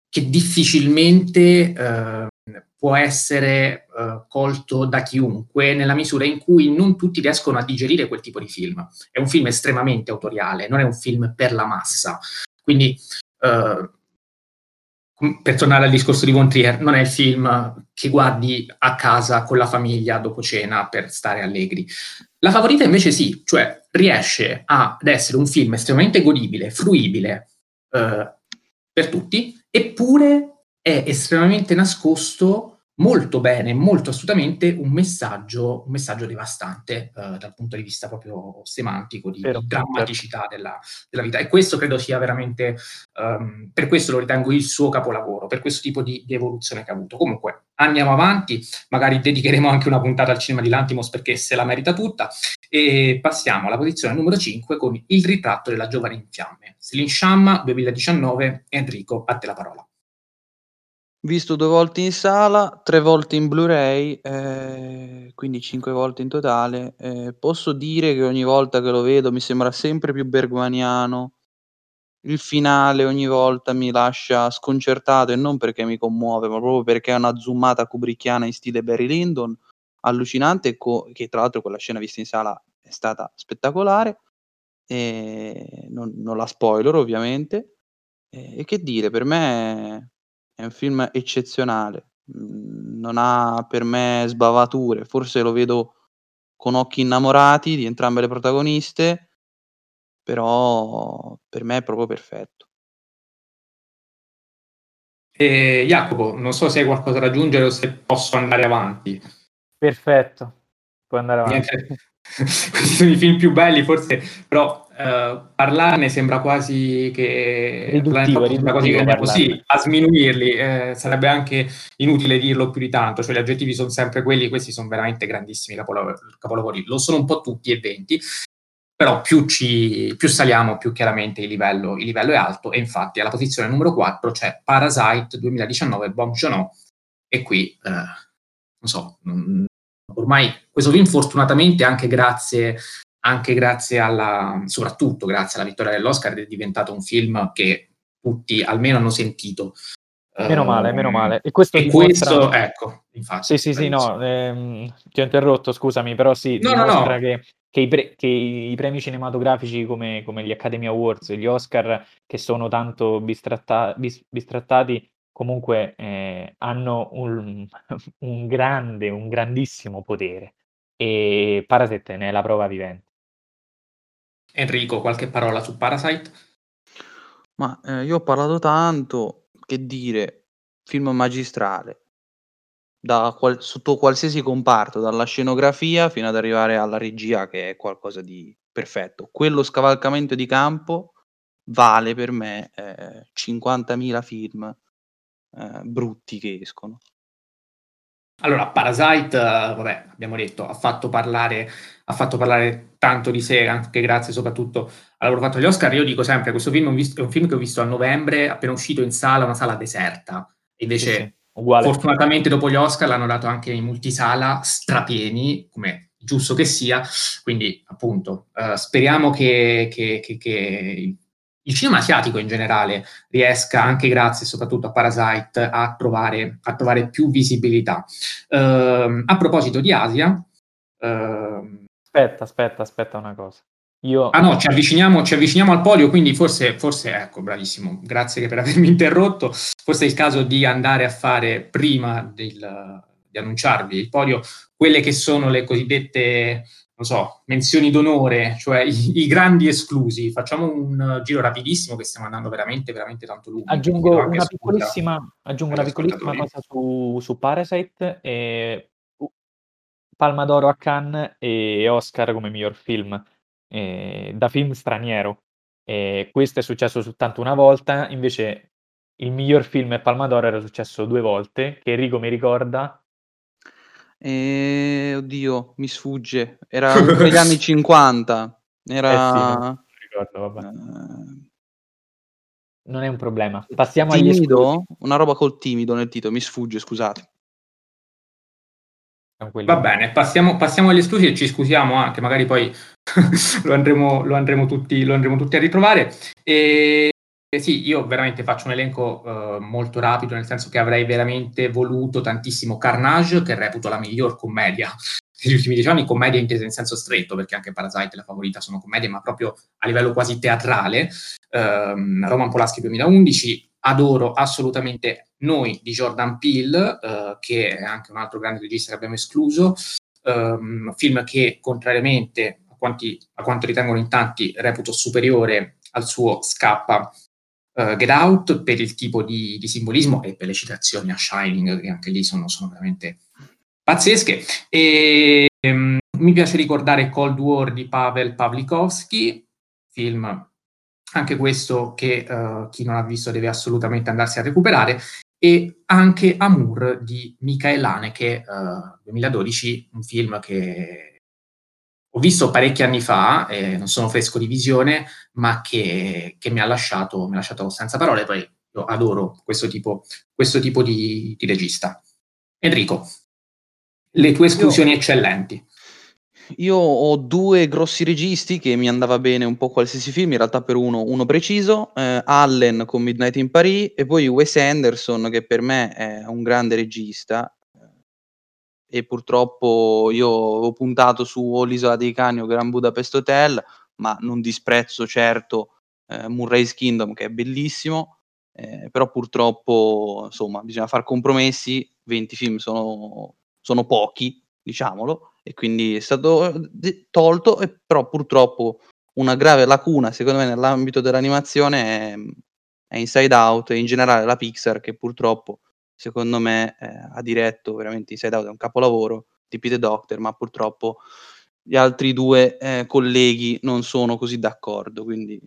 che difficilmente uh, può essere uh, colto da chiunque nella misura in cui non tutti riescono a digerire quel tipo di film. È un film estremamente autoriale, non è un film per la massa. Quindi, uh, per tornare al discorso di Von Trier, non è il film che guardi a casa con la famiglia dopo cena per stare allegri. La favorita invece sì, cioè riesce ad essere un film estremamente godibile, fruibile, uh, per tutti, eppure è estremamente nascosto molto bene, molto assolutamente un messaggio, un messaggio devastante uh, dal punto di vista proprio semantico, di, di drammaticità della, della, vita. E questo credo sia veramente, um, per questo lo ritengo il suo capolavoro, per questo tipo di, di, evoluzione che ha avuto. Comunque, andiamo avanti, magari dedicheremo anche una puntata al cinema di Lantimos perché se la merita tutta, e passiamo alla posizione numero 5 con Il ritratto della giovane in fiamme. Selin Shamma, 2019, Enrico, a te la parola. Visto due volte in sala, tre volte in Blu-ray, ehm, quindi cinque volte in totale. Ehm, posso dire che ogni volta che lo vedo mi sembra sempre più bergmaniano. Il finale ogni volta mi lascia sconcertato e non perché mi commuove, ma proprio perché è una zoomata kubrickiana in stile Barry Lyndon, allucinante, co che tra l'altro quella scena vista in sala è stata spettacolare. Ehm, non non la spoiler ovviamente. e che dire, per me è un film eccezionale, mhmm, non ha per me sbavature, forse lo vedo con occhi innamorati di entrambe le protagoniste, però per me è proprio perfetto. E Jacopo, non so se hai qualcosa da aggiungere o se posso andare avanti. Perfetto, puoi andare avanti. Niente. Questi sono i film più belli, forse, però uh, parlarne sembra quasi che riduttivo, sembra quasi che andiamo sì, a sminuirli. Eh, sarebbe anche inutile dirlo più di tanto, cioè gli aggettivi sono sempre quelli, questi sono veramente grandissimi capolavori. Lo sono un po' tutti e venti, però più, ci, più saliamo, più chiaramente il livello, il livello, è alto. E infatti alla posizione numero 4 c'è Parasite 2019 Bong Joon-ho, e qui, eh, non so, ormai questo film fortunatamente anche grazie, anche grazie alla, soprattutto grazie alla vittoria dell'Oscar è diventato un film che tutti almeno hanno sentito. Meno male, meno male. E questo, e dimostra... questo ecco, infatti. Sì, sì, sì, no, ehm, ti ho interrotto, scusami, però sì, no, dimostra no, no. Che, che, i pre- che, i premi cinematografici come, come, gli Academy Awards, gli Oscar, che sono tanto bistratta- bis- bistrattati, comunque eh, hanno un, un, grande, un grandissimo potere e Parasite ne è la prova vivente. Enrico, qualche parola su Parasite? Ma eh, io ho parlato tanto, che dire, film magistrale, qual- sotto qualsiasi comparto, dalla scenografia fino ad arrivare alla regia che è qualcosa di perfetto. Quello scavalcamento di campo vale per me eh, 50.000 film eh, brutti che escono. Allora, Parasite, uh, vabbè, abbiamo detto, ha fatto, parlare, ha fatto parlare tanto di sé, anche grazie soprattutto al lavoro fatto agli Oscar. Io dico sempre, questo film è un film che ho visto a novembre, appena uscito in sala, una sala deserta. Invece, sì, sì, fortunatamente dopo gli Oscar l'hanno dato anche in multisala, strapieni, come giusto che sia. Quindi, appunto, uh, speriamo che, che, che, che, il cinema asiatico in generale riesca, anche grazie soprattutto a Parasite, a trovare, a trovare più visibilità. Uh, a proposito di Asia... Uh, aspetta, aspetta, aspetta una cosa. Io... Ah no, ci avviciniamo, ci avviciniamo, al podio, quindi forse, forse, ecco, bravissimo, grazie per avermi interrotto, forse è il caso di andare a fare prima del, di annunciarvi il podio, quelle che sono le cosiddette, non so, menzioni d'onore, cioè i, i grandi esclusi. Facciamo un giro rapidissimo che stiamo andando veramente, veramente tanto lungo. Aggiungo una piccolissima, aggiungo una piccolissima cosa su, su Parasite. E... Palma d'Oro a Cannes e Oscar come miglior film eh, da film straniero. E questo è successo soltanto una volta, invece il miglior film e Palma d'Oro era successo due volte, che Enrico mi ricorda. Eh, oddio, mi sfugge. Era negli anni 50. Era... Eh sì, non ricordo, vabbè. Uh... Non è un problema. Passiamo timido? agli Una roba col timido nel titolo, mi sfugge, scusate. Va bene, passiamo, passiamo, agli esclusi e ci scusiamo anche, magari poi lo, andremo, lo, andremo tutti, lo, andremo, tutti, a ritrovare. E, e sì, io veramente faccio un elenco uh, molto rapido, nel senso che avrei veramente voluto tantissimo Carnage, che reputo la miglior commedia degli ultimi dieci anni, commedia intesa in senso stretto, perché anche Parasite e La Favorita sono commedie, ma proprio a livello quasi teatrale. Um, Roman Polaschi 2011, adoro assolutamente Noi di Jordan Peele, uh, che è anche un altro grande regista che abbiamo escluso, um, film che contrariamente a, quanti, a, quanto ritengono in tanti reputo superiore al suo Scappa uh, Get Out per il tipo di, di, simbolismo e per le citazioni a Shining che anche lì sono, sono veramente pazzesche. E, um, mi piace ricordare Cold War di Pavel Pavlikovsky, film anche questo che uh, chi non ha visto deve assolutamente andarsi a recuperare, e anche Amour di Michael Haneke, uh, 2012, un film che ho visto parecchi anni fa, eh, non sono fresco di visione, ma che, che mi, ha lasciato, mi, ha lasciato, senza parole, poi io adoro questo tipo, questo tipo di, di regista. Enrico, le tue esclusioni io, eccellenti. Io ho due grossi registi che mi andava bene un po' qualsiasi film, in realtà per uno, uno preciso, eh, Allen con Midnight in Paris e poi Wes Anderson che per me è un grande regista e purtroppo io ho puntato su L'isola dei cani o Gran Budapest Hotel, ma non disprezzo certo eh, Murray's Kingdom che è bellissimo, eh, però purtroppo insomma bisogna fare compromessi, 20 film sono, sono pochi, diciamolo, e quindi è stato eh, tolto, e però purtroppo una grave lacuna secondo me nell'ambito dell'animazione è, è Inside Out e in generale la Pixar che purtroppo secondo me eh, ha diretto veramente Inside Out è un capolavoro di Peter Doctor ma purtroppo gli altri due eh, colleghi non sono così d'accordo quindi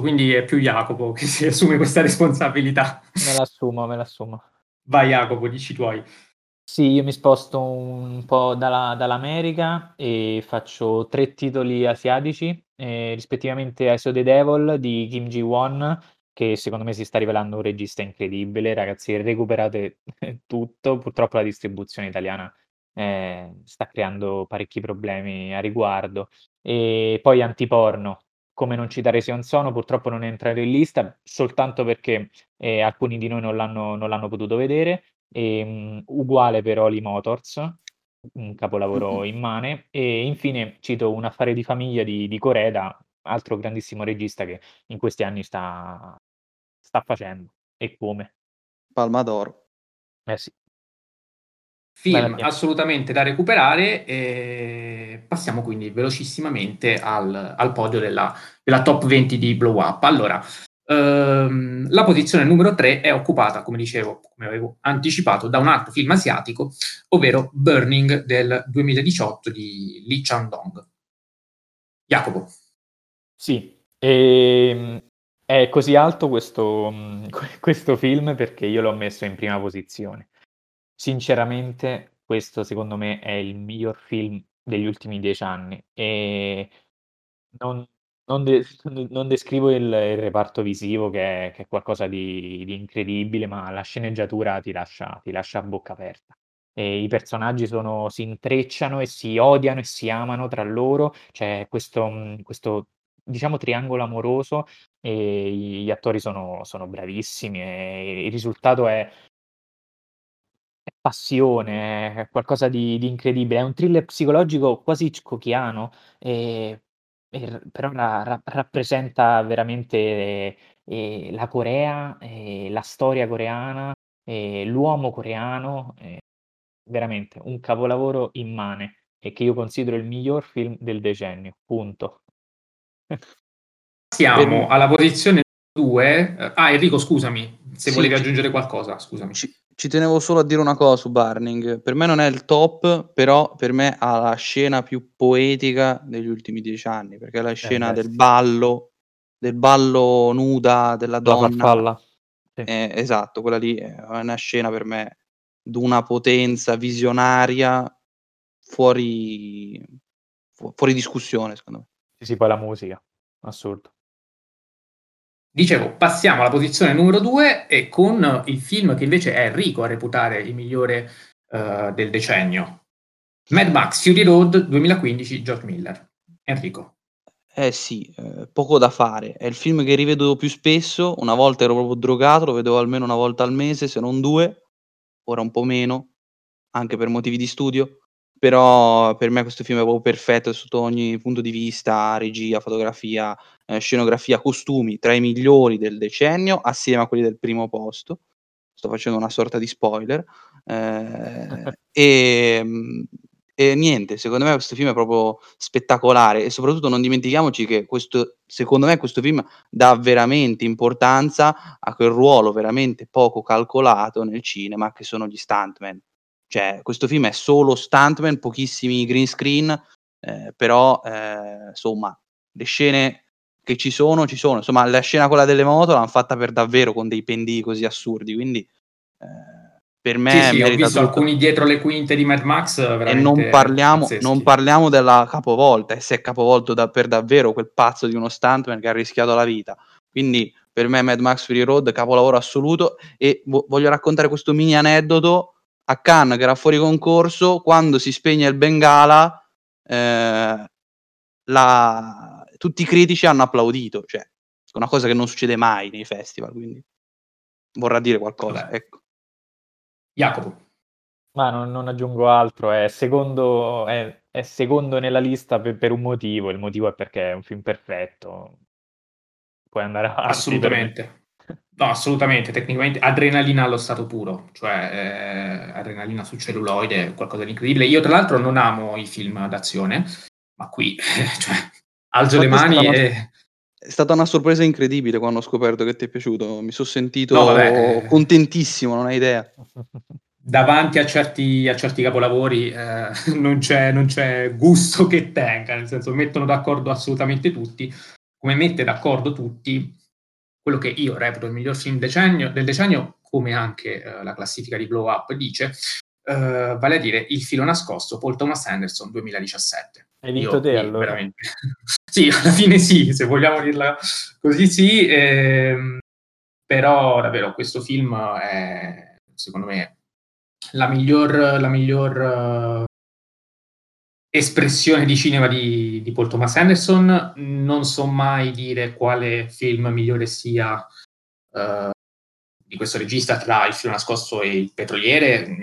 quindi è più Jacopo che si assume questa responsabilità. Me l'assumo me l'assumo. Vai Jacopo dici tuoi. Sì, io mi sposto un po' dalla dall'America e faccio tre titoli asiatici, ehm, rispettivamente I Saw the Devil di Kim Ji-won, che secondo me si sta rivelando un regista incredibile. Ragazzi, recuperate tutto. Purtroppo la distribuzione italiana, ehm, sta creando parecchi problemi a riguardo. E poi Antiporno, come non citare Sion Sono, purtroppo non entra in lista, soltanto perché, ehm, alcuni di noi non l'hanno non l'hanno potuto vedere. Ehm, uguale per Oli Motors, un capolavoro immane. E infine cito Un affare di famiglia di di Koreda, altro grandissimo regista che in questi anni sta sta facendo. E come. Palma d'oro. Eh sì. Film assolutamente da recuperare e passiamo quindi velocissimamente al al podio della della top 20 di Blow Up. Allora Ehm, la posizione numero 3 è occupata, come dicevo, come avevo anticipato, da un altro film asiatico, ovvero Burning del 2018 di Lee Chandong. Jacopo. Sì, e, ehm, è così alto questo, questo film perché io l'ho messo in prima posizione. Sinceramente, questo secondo me è il miglior film degli ultimi dieci anni e non, non, de- non descrivo il, il reparto visivo che è, che è qualcosa di, di incredibile, ma la sceneggiatura ti lascia, ti lascia a bocca aperta. e i personaggi sono si intrecciano e si odiano e si amano tra loro. C'è questo mhmm, questo diciamo triangolo amoroso e gli attori sono sono bravissimi e il risultato è è passione, è qualcosa di di incredibile. È un thriller psicologico quasi e però ra ra rappresenta veramente, ehm, la Corea, ehm, la storia coreana, ehm, l'uomo coreano, ehm Veramente un capolavoro immane e che io considero il miglior film del decennio, punto. Siamo alla posizione 2. Eh, ah, Enrico, scusami, se Sì, volevi aggiungere qualcosa, scusami. Ci, ci tenevo solo a dire una cosa su Burning. Per me non è il top, però per me ha la scena più poetica degli ultimi dieci anni, perché è la scena beh, del ballo, del ballo nuda della La donna. farfalla. Sì. Eh, esatto, quella lì è una scena per me d'una potenza visionaria fuori, fu- fuori discussione, secondo me. Sì, sì, poi la musica, assurdo. Dicevo, passiamo alla posizione numero 2 e con il film che invece è Enrico a reputare il migliore eh, del decennio. Mad Max Fury Road 2015, George Miller. Enrico. Eh sì, eh, poco da fare. È il film che rivedo più spesso. Una volta ero proprio drogato, lo vedevo almeno una volta al mese, se non due. Ora un po' meno, anche per motivi di studio. Però per me questo film è proprio perfetto sotto ogni punto di vista, regia, fotografia, eh, scenografia, costumi, tra i migliori del decennio, assieme a quelli del primo posto. Sto facendo una sorta di spoiler. Eh, e, e niente, secondo me questo film è proprio spettacolare e soprattutto non dimentichiamoci che questo, secondo me questo film dà veramente importanza a quel ruolo veramente poco calcolato nel cinema che sono gli stuntman. Cioè, questo film è solo stuntman, pochissimi green screen, eh, però eh, insomma, le scene che ci sono, ci sono. Insomma, la scena quella delle moto l'hanno fatta per davvero con dei pendii così assurdi, quindi eh, per me Sì, sì, ho visto tutto. alcuni dietro le quinte di Mad Max E non parliamo, non parliamo della capovolta, e si è capovolto da- per davvero quel pazzo di uno stuntman che ha rischiato la vita. Quindi per me Mad Max Fury Road capolavoro assoluto e vo- voglio raccontare questo mini aneddoto a Cannes che era fuori concorso quando si spegne il Bengala eh, la- tutti i critici hanno applaudito cioè è una cosa che non succede mai nei festival quindi vorrà dire qualcosa ecco Jacopo. Ma non, non aggiungo altro, è secondo, è, è secondo nella lista per, per un motivo, il motivo è perché è un film perfetto. Puoi andare avanti. Assolutamente. No, assolutamente, tecnicamente adrenalina allo stato puro, cioè eh, adrenalina sul celluloide, è qualcosa di incredibile. Io tra l'altro non amo i film d'azione, ma qui cioè, alzo le mani stavano- e... È stata una sorpresa incredibile quando ho scoperto che ti è piaciuto. Mi sono sentito No, vabbè. contentissimo, non hai idea. davanti a certi, a certi capolavori eh, non, c'è, non c'è gusto che tenga, nel senso mettono d'accordo assolutamente tutti, come mette d'accordo tutti quello che io reputo il miglior film decennio, del decennio, come anche eh, la classifica di Blow Up dice, eh, vale a dire Il filo nascosto, Paul Thomas Anderson 2017. Hai vinto Io te, allora. veramente- sì, alla fine sì, se vogliamo dirla così sì, ehm, però davvero questo film è secondo me la miglior, la miglior espressione di cinema di, di Paul Thomas Anderson. Non so mai dire quale film migliore sia eh, di questo regista tra Il filo nascosto e Il petroliere.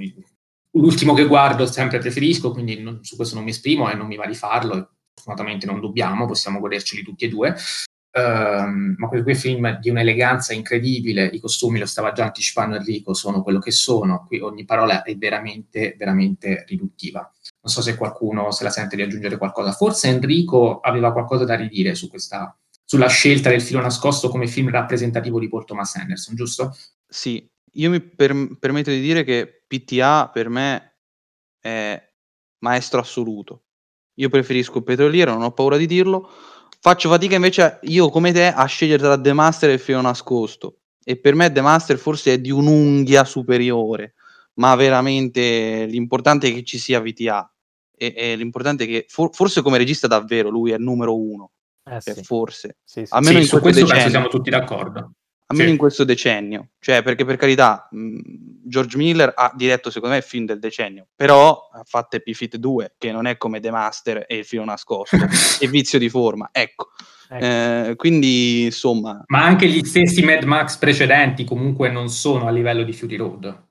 L'ultimo che guardo sempre preferisco, quindi non- su questo non mi esprimo e non mi va di farlo. Fortunatamente non dobbiamo, possiamo goderceli tutti e due. Ehm, ma questi due film di un'eleganza incredibile, i costumi, lo stava già anticipando Enrico, sono quello che sono. Qui ogni parola è veramente, veramente riduttiva. Non so se qualcuno se la sente di aggiungere qualcosa. Forse Enrico aveva qualcosa da ridire su questa, sulla scelta del filo nascosto come film rappresentativo di Paul Thomas Anderson, giusto? Sì, io mi per- permetto di dire che PTA per me è maestro assoluto. Io preferisco Petroliero, non ho paura di dirlo. Faccio fatica invece io come te a scegliere tra The Master e il filo nascosto. E per me The Master forse è di un'unghia superiore, ma veramente l'importante è che ci sia VTA. E, e l'importante è che for- forse come regista davvero lui è il numero uno. Eh Cioè, sì, forse. sì, sì. Almeno Sì, in su questo questo decennio. siamo tutti d'accordo. almeno Sì. in questo decennio, cioè perché per carità, mh, George Miller ha diretto secondo me il film del decennio, però ha fatto Feet 2, che non è come The Master e il filo nascosto, e Vizio di forma, ecco. ecco. Eh, quindi insomma... Ma anche gli stessi Mad Max precedenti comunque non sono a livello di Fury Road.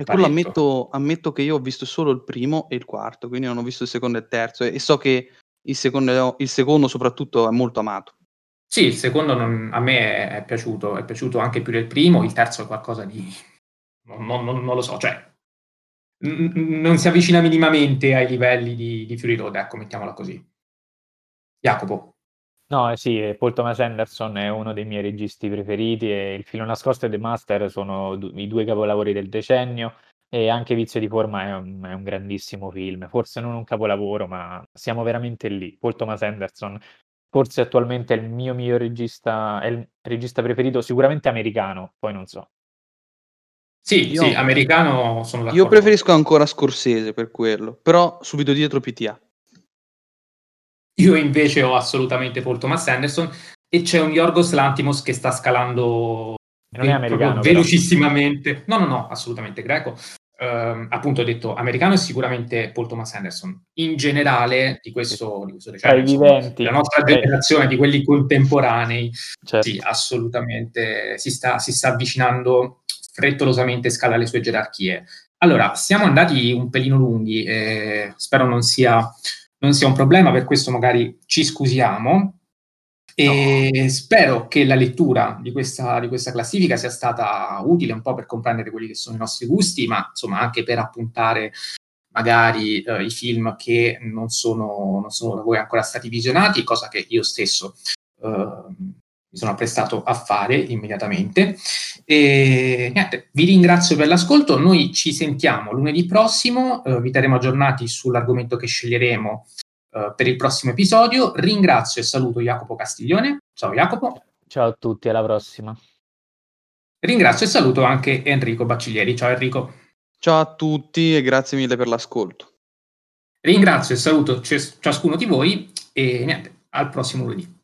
E quello ammetto, ammetto, che io ho visto solo il primo e il quarto, quindi non ho visto il secondo e il terzo e, e so che il secondo, il secondo soprattutto è molto amato. Sì, il secondo non, a me è, piaciuto, è piaciuto anche più del primo, il terzo è qualcosa di... non, non, non lo so, cioè n- non si avvicina minimamente ai livelli di, di Fury Road, ecco, mettiamola così. Jacopo. No, eh sì, Paul Thomas Anderson è uno dei miei registi preferiti e Il filo nascosto e The Master sono du- i due capolavori del decennio e anche Vizio di forma è un, è un grandissimo film, forse non un capolavoro, ma siamo veramente lì. Paul Thomas Anderson forse attualmente è il mio miglior regista, è il regista preferito, sicuramente americano, poi non so. Sì, io, sì, americano sono d'accordo. Io preferisco ancora Scorsese per quello, però subito dietro PTA. Io invece ho assolutamente Paul Thomas Anderson e c'è un Yorgos Lantimos che sta scalando non è americano, velocissimamente. No, no, no, assolutamente greco ehm, appunto ho detto americano è sicuramente Paul Thomas Anderson. In generale, di questo, di questo decennio, insomma, la nostra generazione, di quelli contemporanei, certo. sì, assolutamente si sta, si sta avvicinando frettolosamente, scala le sue gerarchie. Allora, siamo andati un pelino lunghi, eh, spero non sia, non sia un problema, per questo magari ci scusiamo, e no. spero che la lettura di questa, di questa, classifica sia stata utile un po' per comprendere quelli che sono i nostri gusti, ma insomma anche per appuntare magari eh, i film che non sono, non sono, da voi ancora stati visionati, cosa che io stesso eh, mi sono apprestato a fare immediatamente. E niente, vi ringrazio per l'ascolto. Noi ci sentiamo lunedì prossimo, eh, vi terremo aggiornati sull'argomento che sceglieremo uh, per il prossimo episodio. Ringrazio e saluto Jacopo Castiglione. Ciao Jacopo. Ciao a tutti, alla prossima. Ringrazio e saluto anche Enrico Bacciglieri. Ciao Enrico. Ciao a tutti e grazie mille per l'ascolto. Ringrazio e saluto ciascuno di voi e niente, al prossimo lunedì.